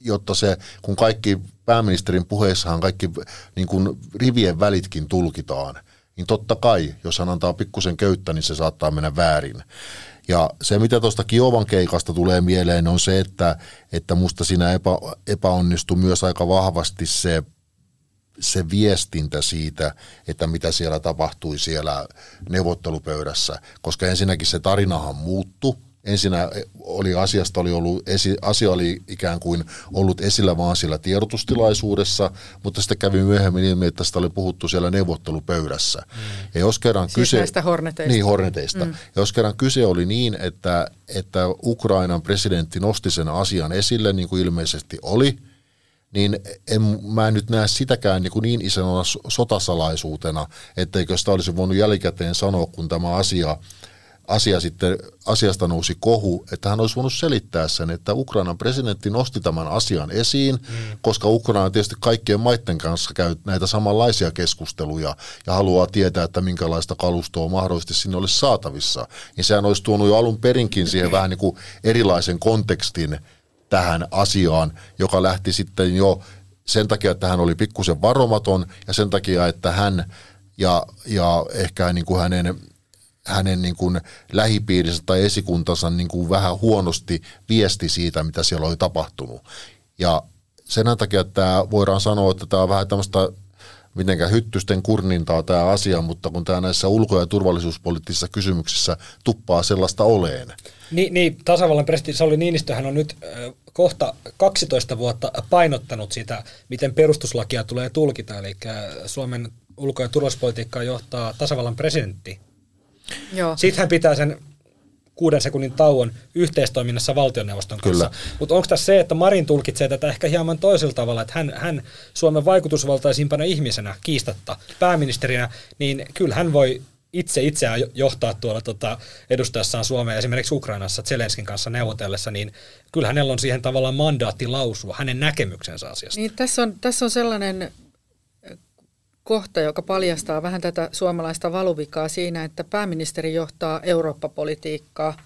Speaker 4: jotta se, kun kaikki pääministerin puheissahan kaikki niin kuin rivien välitkin tulkitaan, niin totta kai, jos hän antaa pikkusen köyttä, niin se saattaa mennä väärin. Ja se, mitä tuosta Kiovan keikasta tulee mieleen, on se, että, että musta siinä epä, epäonnistui myös aika vahvasti se, se viestintä siitä, että mitä siellä tapahtui siellä neuvottelupöydässä. Koska ensinnäkin se tarinahan muuttui ensinnä oli asiasta oli ollut, esi, asia oli ikään kuin ollut esillä vaan siellä tiedotustilaisuudessa, mutta sitten kävi myöhemmin ilmi, että sitä oli puhuttu siellä neuvottelupöydässä. Mm. Ja jos kerran
Speaker 3: siis
Speaker 4: kyse...
Speaker 3: näistä horneteista.
Speaker 4: Niin, horneteista. Mm. Ja jos kerran kyse oli niin, että, että Ukrainan presidentti nosti sen asian esille, niin kuin ilmeisesti oli, niin en, mä en nyt näe sitäkään niin, kuin niin isona sotasalaisuutena, etteikö sitä olisi voinut jälkikäteen sanoa, kun tämä asia – asia sitten, asiasta nousi kohu, että hän olisi voinut selittää sen, että Ukrainan presidentti nosti tämän asian esiin, mm. koska Ukraina tietysti kaikkien maiden kanssa käy näitä samanlaisia keskusteluja ja haluaa tietää, että minkälaista kalustoa mahdollisesti sinne olisi saatavissa. Niin sehän olisi tuonut jo alun perinkin siihen vähän niin kuin erilaisen kontekstin tähän asiaan, joka lähti sitten jo sen takia, että hän oli pikkusen varomaton ja sen takia, että hän ja, ja ehkä niin kuin hänen hänen niin kuin lähipiirinsä tai esikuntansa niin kuin vähän huonosti viesti siitä, mitä siellä oli tapahtunut. Ja sen takia, että tämä voidaan sanoa, että tämä on vähän tämmöistä mitenkään hyttysten kurnintaa tämä asia, mutta kun tämä näissä ulko- ja turvallisuuspoliittisissa kysymyksissä tuppaa sellaista oleen.
Speaker 2: Niin, niin tasavallan presidentti Sauli Niinistöhän on nyt kohta 12 vuotta painottanut sitä, miten perustuslakia tulee tulkita, eli Suomen ulko- ja turvallisuuspolitiikkaa johtaa tasavallan presidentti
Speaker 3: Joo.
Speaker 2: Sitten hän pitää sen kuuden sekunnin tauon yhteistoiminnassa valtioneuvoston kanssa. Mutta onko tässä se, että Marin tulkitsee tätä ehkä hieman toisella tavalla, että hän, hän Suomen vaikutusvaltaisimpana ihmisenä kiistatta, pääministerinä, niin kyllä hän voi itse itseään johtaa tuolla tota, edustajassaan Suomea esimerkiksi Ukrainassa Zelenskin kanssa neuvotellessa, niin kyllä hänellä on siihen tavallaan mandaatti lausua hänen näkemyksensä asiasta.
Speaker 3: Niin, tässä, on, tässä on sellainen kohta, joka paljastaa vähän tätä suomalaista valuvikaa siinä, että pääministeri johtaa Eurooppa-politiikkaa –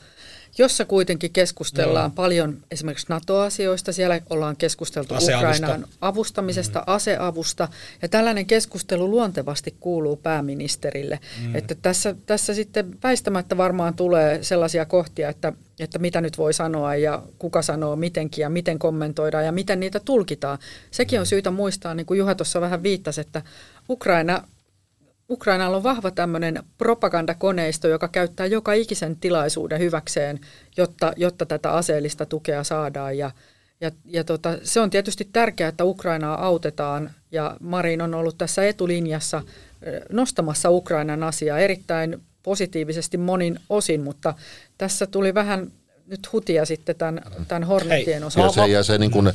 Speaker 3: jossa kuitenkin keskustellaan no. paljon esimerkiksi NATO-asioista. Siellä ollaan keskusteltu Aseavusta. Ukrainaan avustamisesta, mm. aseavusta. Ja tällainen keskustelu luontevasti kuuluu pääministerille. Mm. Että tässä, tässä sitten väistämättä varmaan tulee sellaisia kohtia, että, että mitä nyt voi sanoa ja kuka sanoo mitenkin ja miten kommentoidaan ja miten niitä tulkitaan. Sekin on syytä muistaa, niin kuin Juha tuossa vähän viittasi, että Ukraina Ukrainalla on vahva tämmöinen propagandakoneisto, joka käyttää joka ikisen tilaisuuden hyväkseen, jotta, jotta tätä aseellista tukea saadaan. Ja, ja, ja tota, se on tietysti tärkeää, että Ukrainaa autetaan ja Marin on ollut tässä etulinjassa nostamassa Ukrainan asiaa erittäin positiivisesti monin osin, mutta tässä tuli vähän nyt hutia sitten tämän, tämän Hornetien osalta.
Speaker 4: Ja se, ja se niin kuin,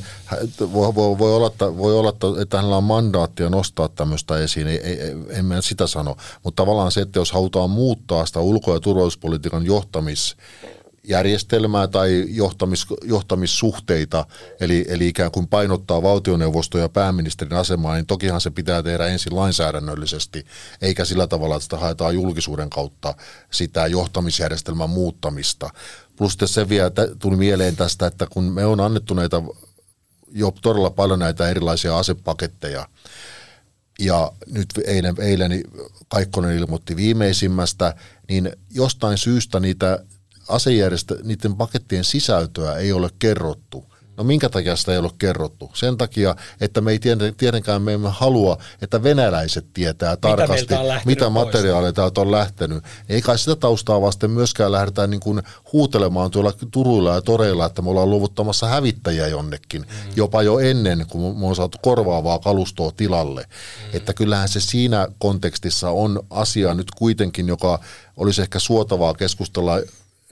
Speaker 4: voi, voi, voi, olla, että, voi olla, että hänellä on mandaattia nostaa tämmöistä esiin, ei, ei, en mä sitä sano. Mutta tavallaan se, että jos halutaan muuttaa sitä ulko- ja turvallisuuspolitiikan johtamis järjestelmää tai johtamis, johtamissuhteita, eli, eli ikään kuin painottaa valtioneuvosto ja pääministerin asemaa, niin tokihan se pitää tehdä ensin lainsäädännöllisesti, eikä sillä tavalla, että sitä haetaan julkisuuden kautta sitä johtamisjärjestelmän muuttamista. Plus se vielä tuli mieleen tästä, että kun me on annettu näitä jo todella paljon näitä erilaisia asepaketteja, ja nyt eilen, eilen Kaikkonen ilmoitti viimeisimmästä, niin jostain syystä niitä asejärjestä, niiden pakettien sisältöä ei ole kerrottu. No minkä takia sitä ei ole kerrottu? Sen takia, että me ei tietenkään me emme halua, että venäläiset tietää mitä tarkasti, mitä materiaaleja täältä on lähtenyt. Eikä sitä taustaa vasten myöskään lähdetään niin kuin huutelemaan tuolla turuilla ja toreilla, että me ollaan luovuttamassa hävittäjiä jonnekin, mm. jopa jo ennen kuin me on saatu korvaavaa kalustoa tilalle. Mm. Että kyllähän se siinä kontekstissa on asia nyt kuitenkin, joka olisi ehkä suotavaa keskustella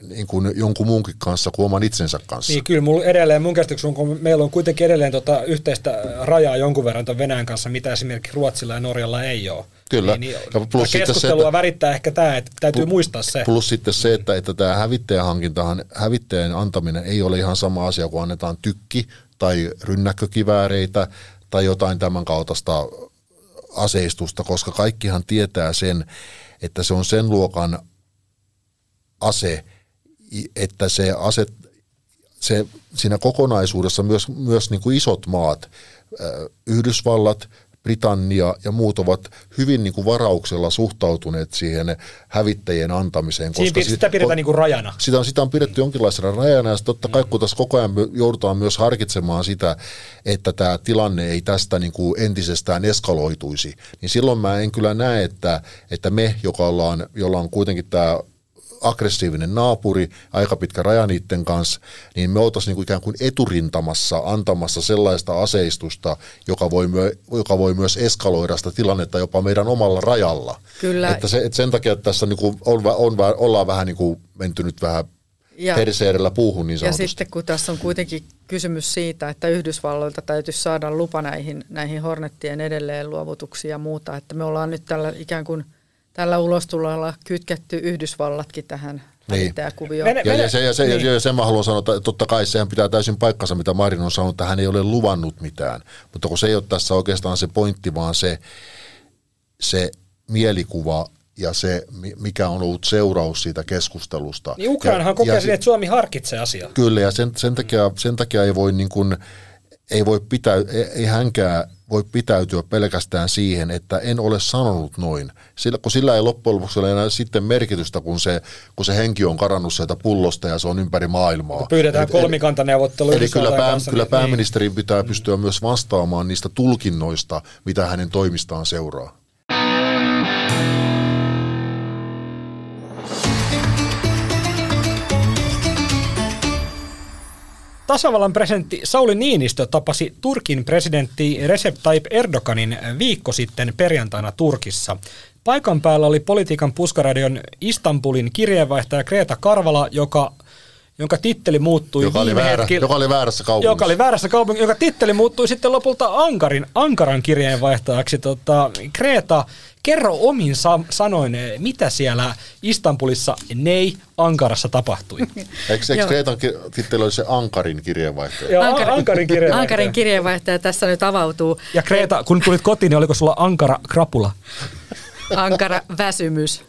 Speaker 4: niin kuin jonkun muunkin kanssa kuin oman itsensä kanssa.
Speaker 2: Niin kyllä mulla edelleen, mun käsityksessä kun meillä on kuitenkin edelleen tota yhteistä rajaa jonkun verran ton Venäjän kanssa, mitä esimerkiksi Ruotsilla ja Norjalla ei ole.
Speaker 4: Kyllä.
Speaker 2: Niin, niin, ja plus keskustelua se, että, värittää ehkä tämä, että täytyy plus, muistaa se.
Speaker 4: Plus sitten se, että, että tämä hävittäjähankintahan, hävittäjän antaminen ei ole ihan sama asia kuin annetaan tykki tai rynnäkkökivääreitä tai jotain tämän kaltaista aseistusta, koska kaikkihan tietää sen, että se on sen luokan ase, että se aset, se, siinä kokonaisuudessa myös, myös niin kuin isot maat, Yhdysvallat, Britannia ja muut ovat hyvin niin kuin varauksella suhtautuneet siihen hävittäjien antamiseen.
Speaker 2: Koska Siin, sitä pidetään niin kuin rajana.
Speaker 4: Sitä on, sitä on pidetty jonkinlaisena rajana ja totta kai kun tässä koko ajan joudutaan myös harkitsemaan sitä, että tämä tilanne ei tästä niin kuin entisestään eskaloituisi, niin silloin mä en kyllä näe, että, että me, joka ollaan, jolla on kuitenkin tämä aggressiivinen naapuri, aika pitkä raja niiden kanssa, niin me oltaisiin niin ikään kuin eturintamassa antamassa sellaista aseistusta, joka voi, myö, joka voi myös eskaloida sitä tilannetta jopa meidän omalla rajalla.
Speaker 3: Kyllä.
Speaker 4: Että, se, että sen takia että tässä niin kuin on, on, ollaan vähän niin kuin menty nyt vähän ja, perseerellä puuhun niin
Speaker 3: sanotusti. Ja sitten kun tässä on kuitenkin kysymys siitä, että Yhdysvalloilta täytyisi saada lupa näihin, näihin Hornettien edelleen luovutuksiin ja muuta, että me ollaan nyt tällä ikään kuin – tällä ulostulolla kytketty Yhdysvallatkin tähän niin. kuvioon.
Speaker 4: Ja, ja, se, ja, se, ja, ja sen mä haluan sanoa, että totta kai sehän pitää täysin paikkansa, mitä Marin on sanonut, että hän ei ole luvannut mitään. Mutta kun se ei ole tässä oikeastaan se pointti, vaan se, se mielikuva ja se, mikä on ollut seuraus siitä keskustelusta.
Speaker 2: Niin Ukrainahan kokee että Suomi harkitsee asiaa.
Speaker 4: Kyllä, ja sen, sen, takia, sen takia ei voi niin kuin, ei voi pitää, ei hänkään voi pitäytyä pelkästään siihen, että en ole sanonut noin. Sillä, kun sillä ei loppujen lopuksi ole enää sitten merkitystä, kun se, kun se henki on karannut sieltä pullosta ja se on ympäri maailmaa.
Speaker 2: Pyydetään eli, kolmikantaneuvottelu.
Speaker 4: Eli kyllä, pää, kanssa, kyllä niin, pääministerin pitää pystyä myös vastaamaan niistä tulkinnoista, mitä hänen toimistaan seuraa.
Speaker 2: Tasavallan presidentti Sauli Niinistö tapasi Turkin presidentti Recep Tayyip Erdoganin viikko sitten perjantaina Turkissa. Paikan päällä oli politiikan puskaradion Istanbulin kirjeenvaihtaja Kreta Karvala, joka jonka titteli muuttui
Speaker 4: Joka oli, väärä,
Speaker 2: hetkellä-
Speaker 4: joka oli väärässä kaupungissa.
Speaker 2: joka oli väärässä kaupungissa, joka titteli muuttui sitten lopulta Ankarin, Ankaran kirjeenvaihtajaksi. Tota, Kreta, kerro omin sa- sanoin, mitä siellä Istanbulissa, nei, Ankarassa tapahtui?
Speaker 4: Eikö, eikö. Kreetan ki- titteli oli se Ankarin kirjeenvaihtaja?
Speaker 2: Joo, Ankarin, Ankarin kirjeenvaihtaja.
Speaker 3: Ankarin kirjeenvaihtaja tässä nyt avautuu.
Speaker 2: Ja Kreta, kun tulit kotiin, niin oliko sulla Ankara krapula?
Speaker 3: ankara väsymys.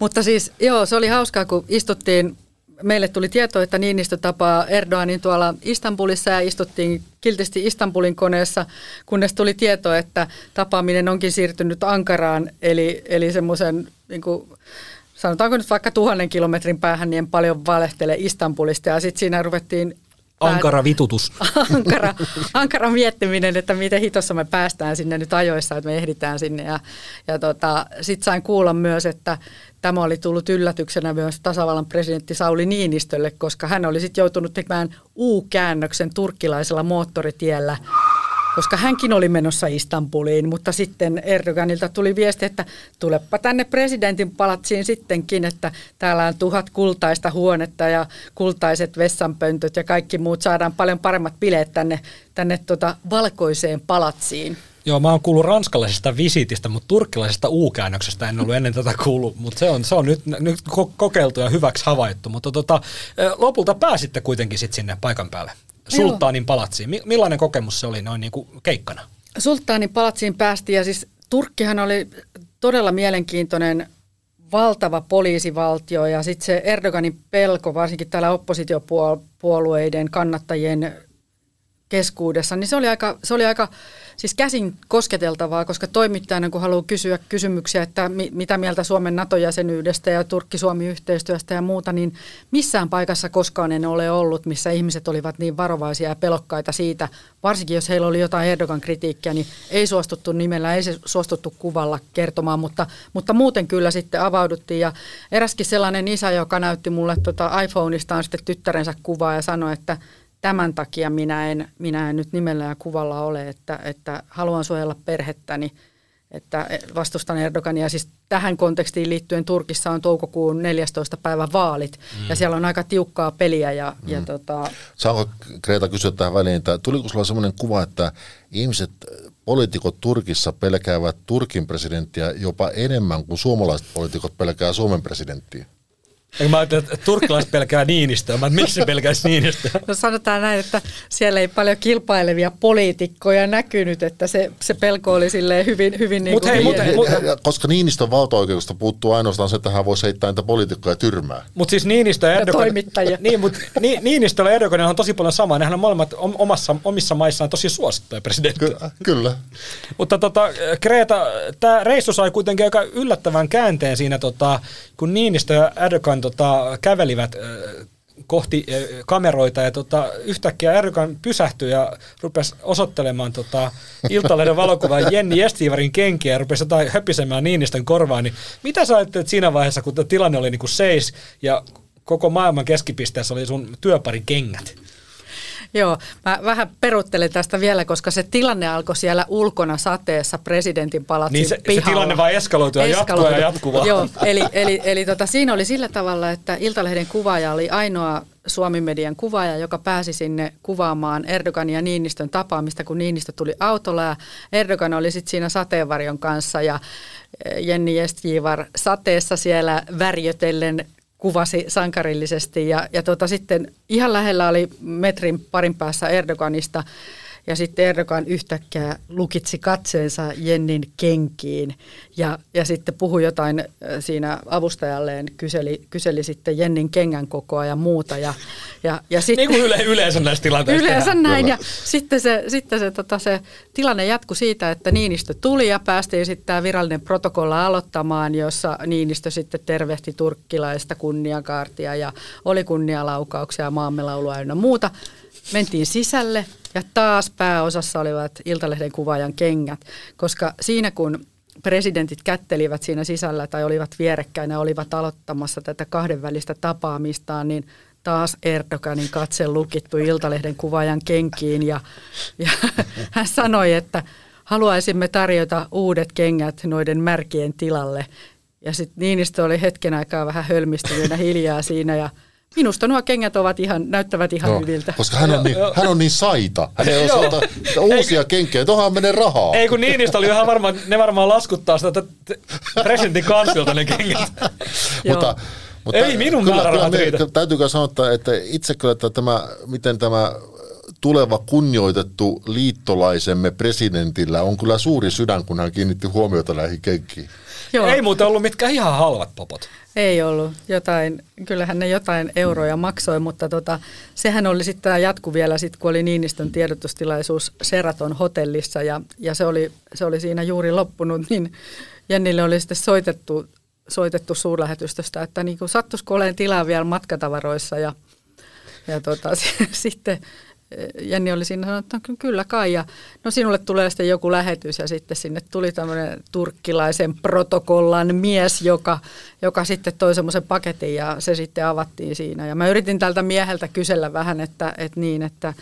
Speaker 3: Mutta siis joo, se oli hauskaa, kun istuttiin, meille tuli tieto, että Niinistö tapaa Erdoganin tuolla Istanbulissa ja istuttiin kiltisti Istanbulin koneessa, kunnes tuli tieto, että tapaaminen onkin siirtynyt Ankaraan, eli, eli semmoisen niin sanotaanko nyt vaikka tuhannen kilometrin päähän, niin en paljon valehtele Istanbulista. Ja sitten siinä ruvettiin
Speaker 2: Ankara vitutus. [LAUGHS]
Speaker 3: ankara, ankara miettiminen, että miten hitossa me päästään sinne nyt ajoissa, että me ehditään sinne. Ja, ja tota, sitten sain kuulla myös, että tämä oli tullut yllätyksenä myös tasavallan presidentti Sauli Niinistölle, koska hän oli sitten joutunut tekemään U-käännöksen turkkilaisella moottoritiellä koska hänkin oli menossa Istanbuliin, mutta sitten Erdoganilta tuli viesti, että tulepa tänne presidentin palatsiin sittenkin, että täällä on tuhat kultaista huonetta ja kultaiset vessanpöntöt ja kaikki muut, saadaan paljon paremmat bileet tänne, tänne tota valkoiseen palatsiin.
Speaker 2: Joo, mä oon kuullut ranskalaisesta visitistä, mutta turkkilaisesta U-käännöksestä en ollut ennen tätä kuullut, mutta se on, se on nyt, nyt ko- kokeiltu ja hyväksi havaittu. Mutta tota, lopulta pääsitte kuitenkin sit sinne paikan päälle,
Speaker 3: Joo.
Speaker 2: sulttaanin palatsiin. Mi- millainen kokemus se oli noin niin kuin keikkana?
Speaker 3: Sulttaanin palatsiin päästiin ja siis Turkkihan oli todella mielenkiintoinen valtava poliisivaltio ja sitten se Erdoganin pelko, varsinkin täällä oppositiopuolueiden kannattajien keskuudessa, niin se oli aika, se oli aika siis käsin kosketeltavaa, koska toimittajana kun haluaa kysyä kysymyksiä, että mi, mitä mieltä Suomen NATO-jäsenyydestä ja Turkki-Suomi-yhteistyöstä ja muuta, niin missään paikassa koskaan en ole ollut, missä ihmiset olivat niin varovaisia ja pelokkaita siitä, varsinkin jos heillä oli jotain Erdogan kritiikkiä, niin ei suostuttu nimellä, ei se suostuttu kuvalla kertomaan, mutta, mutta muuten kyllä sitten avauduttiin. Ja eräskin sellainen isä, joka näytti mulle tota iPhoneistaan sitten tyttärensä kuvaa ja sanoi, että tämän takia minä en, minä en nyt nimellä ja kuvalla ole, että, että haluan suojella perhettäni, että vastustan Erdogania. Siis tähän kontekstiin liittyen Turkissa on toukokuun 14. päivä vaalit mm. ja siellä on aika tiukkaa peliä ja, mm. ja tota,
Speaker 4: Saanko Kreta kysyä tähän väliin, että tuliko sulla sellainen kuva, että ihmiset, poliitikot Turkissa pelkäävät Turkin presidenttiä jopa enemmän kuin suomalaiset poliitikot pelkää Suomen presidenttiä?
Speaker 2: Eikö mä ajattelin, että turkkilaiset pelkää Niinistöä. Mä, miksi se pelkäisi Niinistöä?
Speaker 3: No sanotaan näin, että siellä ei paljon kilpailevia poliitikkoja näkynyt, että se, se pelko oli silleen hyvin, hyvin niin
Speaker 2: Mut
Speaker 3: kuin
Speaker 2: hei, mut- mut-
Speaker 4: Ja- Koska Niinistön valtaoikeudesta puuttuu ainoastaan se, että hän voisi heittää niitä poliitikkoja tyrmää.
Speaker 2: Mutta siis Niinistö ja
Speaker 3: Ja
Speaker 2: Erdogan...
Speaker 3: toimittajia.
Speaker 2: Niin, mutta ni, Niinistöllä ja Erdoganilla on tosi paljon samaa. Nehän on molemmat om- omassa, omissa maissaan tosi suosittuja presidenttejä.
Speaker 4: Ky- kyllä.
Speaker 2: Mutta tota, Kreta, tämä reissu sai kuitenkin aika yllättävän käänteen siinä, tota, kun Niinistö ja Erdogan tota, kävelivät äh, kohti äh, kameroita ja tota, yhtäkkiä Erdogan pysähtyi ja rupesi osoittelemaan tota, Iltalehden valokuvan Jenni Estivarin kenkiä ja rupesi jotain höpisemään Niinistön korvaan. Niin mitä sä ajattelet siinä vaiheessa, kun tilanne oli niinku seis ja koko maailman keskipisteessä oli sun työpari kengät?
Speaker 3: Joo, mä vähän peruttelen tästä vielä, koska se tilanne alkoi siellä ulkona sateessa presidentin palatsin
Speaker 2: Niin se- se tilanne vaan eskaloitui ja jatkuu ja jatkuu.
Speaker 3: Joo, eli, eli, eli tota, siinä oli sillä tavalla, että Iltalehden kuvaaja oli ainoa Suomi-median kuvaaja, joka pääsi sinne kuvaamaan Erdogan ja Niinistön tapaamista, kun Niinistö tuli autolla ja Erdogan oli sitten siinä sateenvarjon kanssa ja eh, Jenni Estjivar sateessa siellä värjötellen kuvasi sankarillisesti. Ja, ja tota, sitten ihan lähellä oli metrin parin päässä Erdoganista ja sitten Erdogan yhtäkkiä lukitsi katseensa Jennin kenkiin ja, ja sitten puhui jotain äh, siinä avustajalleen, kyseli, kyseli sitten Jennin kengän kokoa ja muuta. Ja, ja, ja sitten,
Speaker 2: Niin kuin yle, yleensä näissä tilanteissa [LAUGHS]
Speaker 3: Yleensä
Speaker 2: tehdään.
Speaker 3: näin. Ja sitten se, sitten se, tota, se tilanne jatkui siitä, että Niinistö tuli ja päästiin sitten tämä virallinen protokolla aloittamaan, jossa Niinistö sitten tervehti turkkilaista kunniakaartia ja oli kunnialaukauksia, maamme laulua ynnä muuta. Mentiin sisälle ja taas pääosassa olivat Iltalehden kuvaajan kengät, koska siinä kun presidentit kättelivät siinä sisällä tai olivat vierekkäin ja olivat aloittamassa tätä kahdenvälistä tapaamistaan, niin taas Erdoganin katse lukittu Iltalehden kuvaajan kenkiin ja, ja [LAUGHS] hän sanoi, että haluaisimme tarjota uudet kengät noiden märkien tilalle. Ja sitten Niinistö oli hetken aikaa vähän hölmistyneenä hiljaa siinä ja Minusta nuo kengät ovat ihan, näyttävät ihan
Speaker 4: No,
Speaker 3: hyviltä.
Speaker 4: koska hän on, niin, hän on niin saita. Hän ei osata uusia kenkiä. Tuohon menee rahaa.
Speaker 2: Ei kun Niinistö oli ihan varmaan, ne varmaan laskuttaa sitä presidentin kansilta ne kengät. [LAUGHS]
Speaker 4: mutta, mutta
Speaker 2: Ei minun
Speaker 4: kyllä, kyllä me-. Täytyykö sanoa, että- että itse kyllä että tämä, miten tämä tuleva kunnioitettu liittolaisemme presidentillä on kyllä suuri sydän, kun hän kiinnitti huomiota näihin kenkiin.
Speaker 3: Joo.
Speaker 2: Ei muuten ollut mitkään ihan halvat popot.
Speaker 3: Ei ollut. Jotain, kyllähän ne jotain euroja maksoi, mutta tota, sehän oli sitten tämä jatku vielä, sit, kun oli Niinistön tiedotustilaisuus Seraton hotellissa ja, ja se, oli, se oli siinä juuri loppunut, niin Jennille oli sitten soitettu, soitettu suurlähetystöstä, että niin sattuisiko olemaan tilaa vielä matkatavaroissa ja, ja tota, [LAUGHS] sitten Jenni oli siinä sanonut, että no kyllä kai. Ja no sinulle tulee sitten joku lähetys ja sitten sinne tuli tämmöinen turkkilaisen protokollan mies, joka, joka sitten toi semmoisen paketin ja se sitten avattiin siinä. Ja mä yritin tältä mieheltä kysellä vähän, että, että niin, että,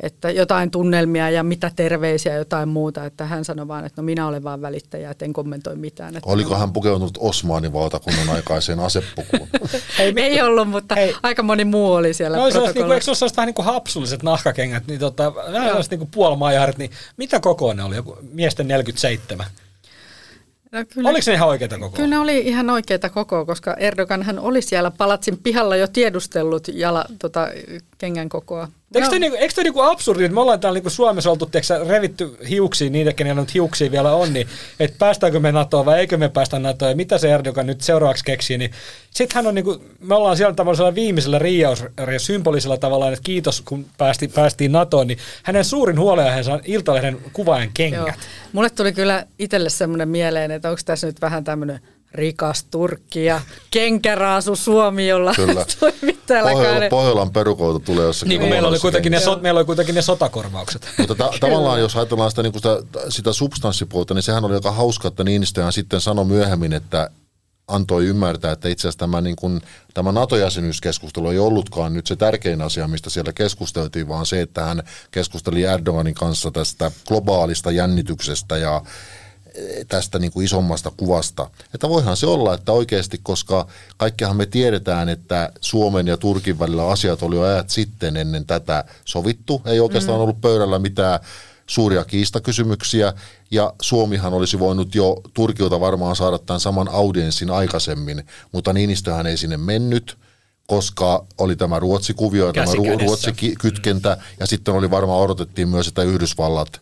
Speaker 3: että jotain tunnelmia ja mitä terveisiä ja jotain muuta. Että hän sanoi vaan, että no minä olen vaan välittäjä, että en kommentoi mitään. Että
Speaker 4: Oliko hän pukeutunut Osmanin valtakunnan [LAUGHS] aikaiseen asepukuun?
Speaker 3: ei, ei ollut, mutta
Speaker 2: Hei.
Speaker 3: aika moni muu oli siellä
Speaker 2: No, se olisi, niinku, eikö se ole vähän niin kuin hapsulliset nahkakengät, niin tota, vähän sellaiset niin kuin puolimaijarit, niin mitä kokoa ne oli? Joku miesten 47.
Speaker 3: No, kyllä.
Speaker 2: Oliko se ihan oikeita kokoa?
Speaker 3: Kyllä ne oli ihan oikeita koko, koska Erdogan hän oli siellä palatsin pihalla jo tiedustellut jala, tota, kengän kokoa.
Speaker 2: Eikö
Speaker 3: No,
Speaker 2: toi, niinku, eikö toi niinku absurdi, että me ollaan täällä niinku Suomessa oltu tiiäksä, revitty hiuksiin, niitä, kenellä nyt hiuksia vielä on, niin että päästäänkö me NATOon vai eikö me päästä NATOon ja mitä se Erdogan nyt seuraavaksi keksii, niin sitten hän on niinku, me ollaan siellä tämmöisellä viimeisellä riiaus symbolisella tavalla, että kiitos kun päästi, päästiin NATOon, niin hänen suurin huoleaiheensa on Iltalehden kuvaajan kengät.
Speaker 3: joo. Mulle tuli kyllä itselle semmoinen mieleen, että onko tässä nyt vähän tämmöinen rikas Turkki ja kenkäraasu Suomi, jolla
Speaker 4: Kyllä. [LAUGHS]
Speaker 3: toimittajalla
Speaker 4: Pohjola, Pohjolan perukoita tulee jossakin.
Speaker 2: Niin kuin meillä oli, kuitenkin ne, so, meillä oli kuitenkin ne sotakorvaukset.
Speaker 4: Mutta ta- tavallaan jos ajatellaan sitä, niin sitä, sitä substanssipuolta, niin sehän oli aika hauska, että Niinistöhän sitten sanoi myöhemmin, että antoi ymmärtää, että itse asiassa tämä, niin kuin, tämä NATO-jäsenyyskeskustelu ei ollutkaan nyt se tärkein asia, mistä siellä keskusteltiin, vaan se, että hän keskusteli Erdoganin kanssa tästä globaalista jännityksestä ja tästä niin kuin isommasta kuvasta. Että voihan se olla, että oikeasti, koska kaikkihan me tiedetään, että Suomen ja Turkin välillä asiat oli jo ajat sitten ennen tätä sovittu. Ei oikeastaan mm. ollut pöydällä mitään suuria kiistakysymyksiä, ja Suomihan olisi voinut jo Turkilta varmaan saada tämän saman audienssin aikaisemmin, mutta Niinistöhän ei sinne mennyt, koska oli tämä Ruotsi-kuvio ja tämä. Ruotsi-kytkentä, ja sitten oli varmaan odotettiin myös, että Yhdysvallat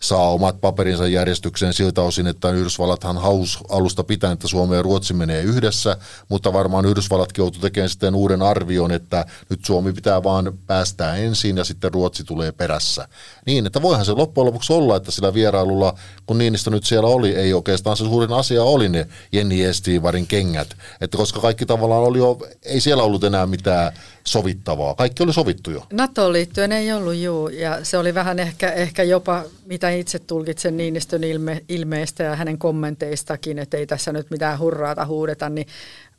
Speaker 4: saa omat paperinsa järjestykseen siltä osin, että Yhdysvallathan haus alusta pitäen, että Suomi ja Ruotsi menee yhdessä, mutta varmaan Yhdysvallatkin joutuu tekemään sitten uuden arvion, että nyt Suomi pitää vaan päästää ensin ja sitten Ruotsi tulee perässä. Niin, että voihan se loppujen lopuksi olla, että sillä vierailulla, kun Niinistö nyt siellä oli, ei oikeastaan se suurin asia oli ne Jenni Estivarin kengät, että koska kaikki tavallaan oli jo, ei siellä ollut enää mitään sovittavaa, kaikki oli sovittu jo.
Speaker 3: NATOon liittyen ei ollut juu, ja se oli vähän ehkä, ehkä jopa, mitä itse tulkitsen Niinistön ilme, ilmeistä ja hänen kommenteistakin, että ei tässä nyt mitään hurraata huudeta, niin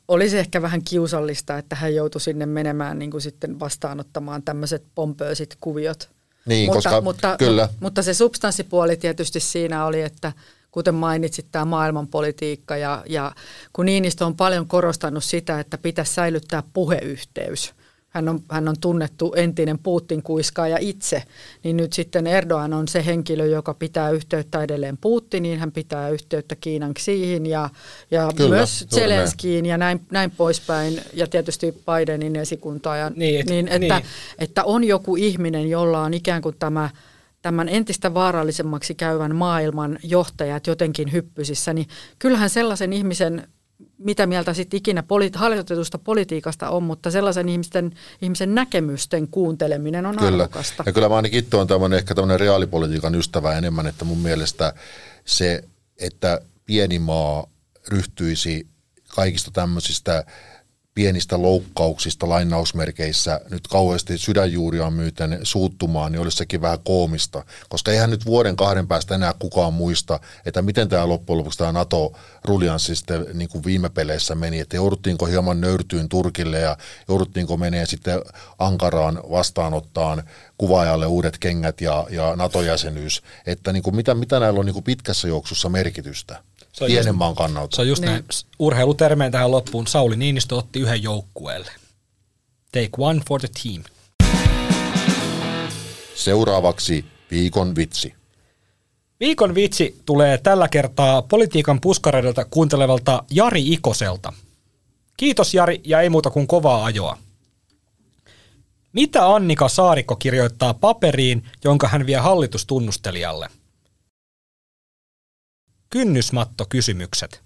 Speaker 3: olisi ehkä vähän kiusallista, että hän joutui sinne menemään niin kuin sitten vastaanottamaan tämmöiset pompöösit kuviot.
Speaker 4: Niin,
Speaker 3: mutta,
Speaker 4: koska
Speaker 3: mutta,
Speaker 4: kyllä.
Speaker 3: Mutta se substanssipuoli tietysti siinä oli, että kuten mainitsit, tämä maailmanpolitiikka ja, ja kun Niinistö on paljon korostanut sitä, että pitäisi säilyttää puheyhteys. Hän on, hän on tunnettu entinen Putin-kuiskaaja itse, niin nyt sitten Erdogan on se henkilö, joka pitää yhteyttä edelleen Putiniin, hän pitää yhteyttä Kiinan Xiin ja, ja
Speaker 4: Kyllä,
Speaker 3: myös. Zelenskiin ja näin, näin poispäin, ja tietysti Bidenin esikuntaa. Ja,
Speaker 2: Niin, et-
Speaker 3: niin, että,
Speaker 2: niin.
Speaker 3: että on joku ihminen, jolla on ikään kuin tämä tämän entistä vaarallisemmaksi käyvän maailman johtajat jotenkin hyppysissä, niin kyllähän sellaisen ihmisen, mitä mieltä sitten ikinä poli- harjoitetusta politiikasta on, mutta sellaisen ihmisten, ihmisen näkemysten kuunteleminen on
Speaker 4: Kyllä.
Speaker 3: arvokasta.
Speaker 4: Ja kyllä mä ainakin itse olen tämmöinen, ehkä tämmöinen reaalipolitiikan ystävä enemmän, että mun mielestä se, että pieni maa ryhtyisi kaikista tämmöisistä pienistä loukkauksista lainausmerkeissä nyt kauheasti sydänjuuriaan myöten suuttumaan, niin olisi sekin vähän koomista. Koska eihän nyt vuoden kahden päästä enää kukaan muista, että miten tämä loppujen lopuksi tämä NATO-ruljanssi sitten niin kuin viime peleissä meni, että jouduttiinko hieman nöyrtyyn Turkille ja jouduttiinko menee sitten Ankaraan vastaanottaan kuvaajalle uudet kengät ja, ja NATO-jäsenyys, että niin kuin mitä, mitä näillä on niin kuin pitkässä juoksussa merkitystä
Speaker 2: Se on
Speaker 4: pienen
Speaker 2: just-
Speaker 4: maan kannalta.
Speaker 2: Se on just
Speaker 3: Niin.
Speaker 2: näin. Urheilutermeen tähän loppuun. Sauli Niinistö otti yhden joukkueelle. Take one for the team.
Speaker 4: Seuraavaksi viikon vitsi.
Speaker 2: Viikon vitsi tulee tällä kertaa politiikan puskareilta kuuntelevalta Jari Ikoselta. Kiitos Jari ja ei muuta kuin kovaa ajoa. Mitä Annika Saarikko kirjoittaa paperiin, jonka hän vie hallitustunnustelijalle? Kynnysmatto kysymykset.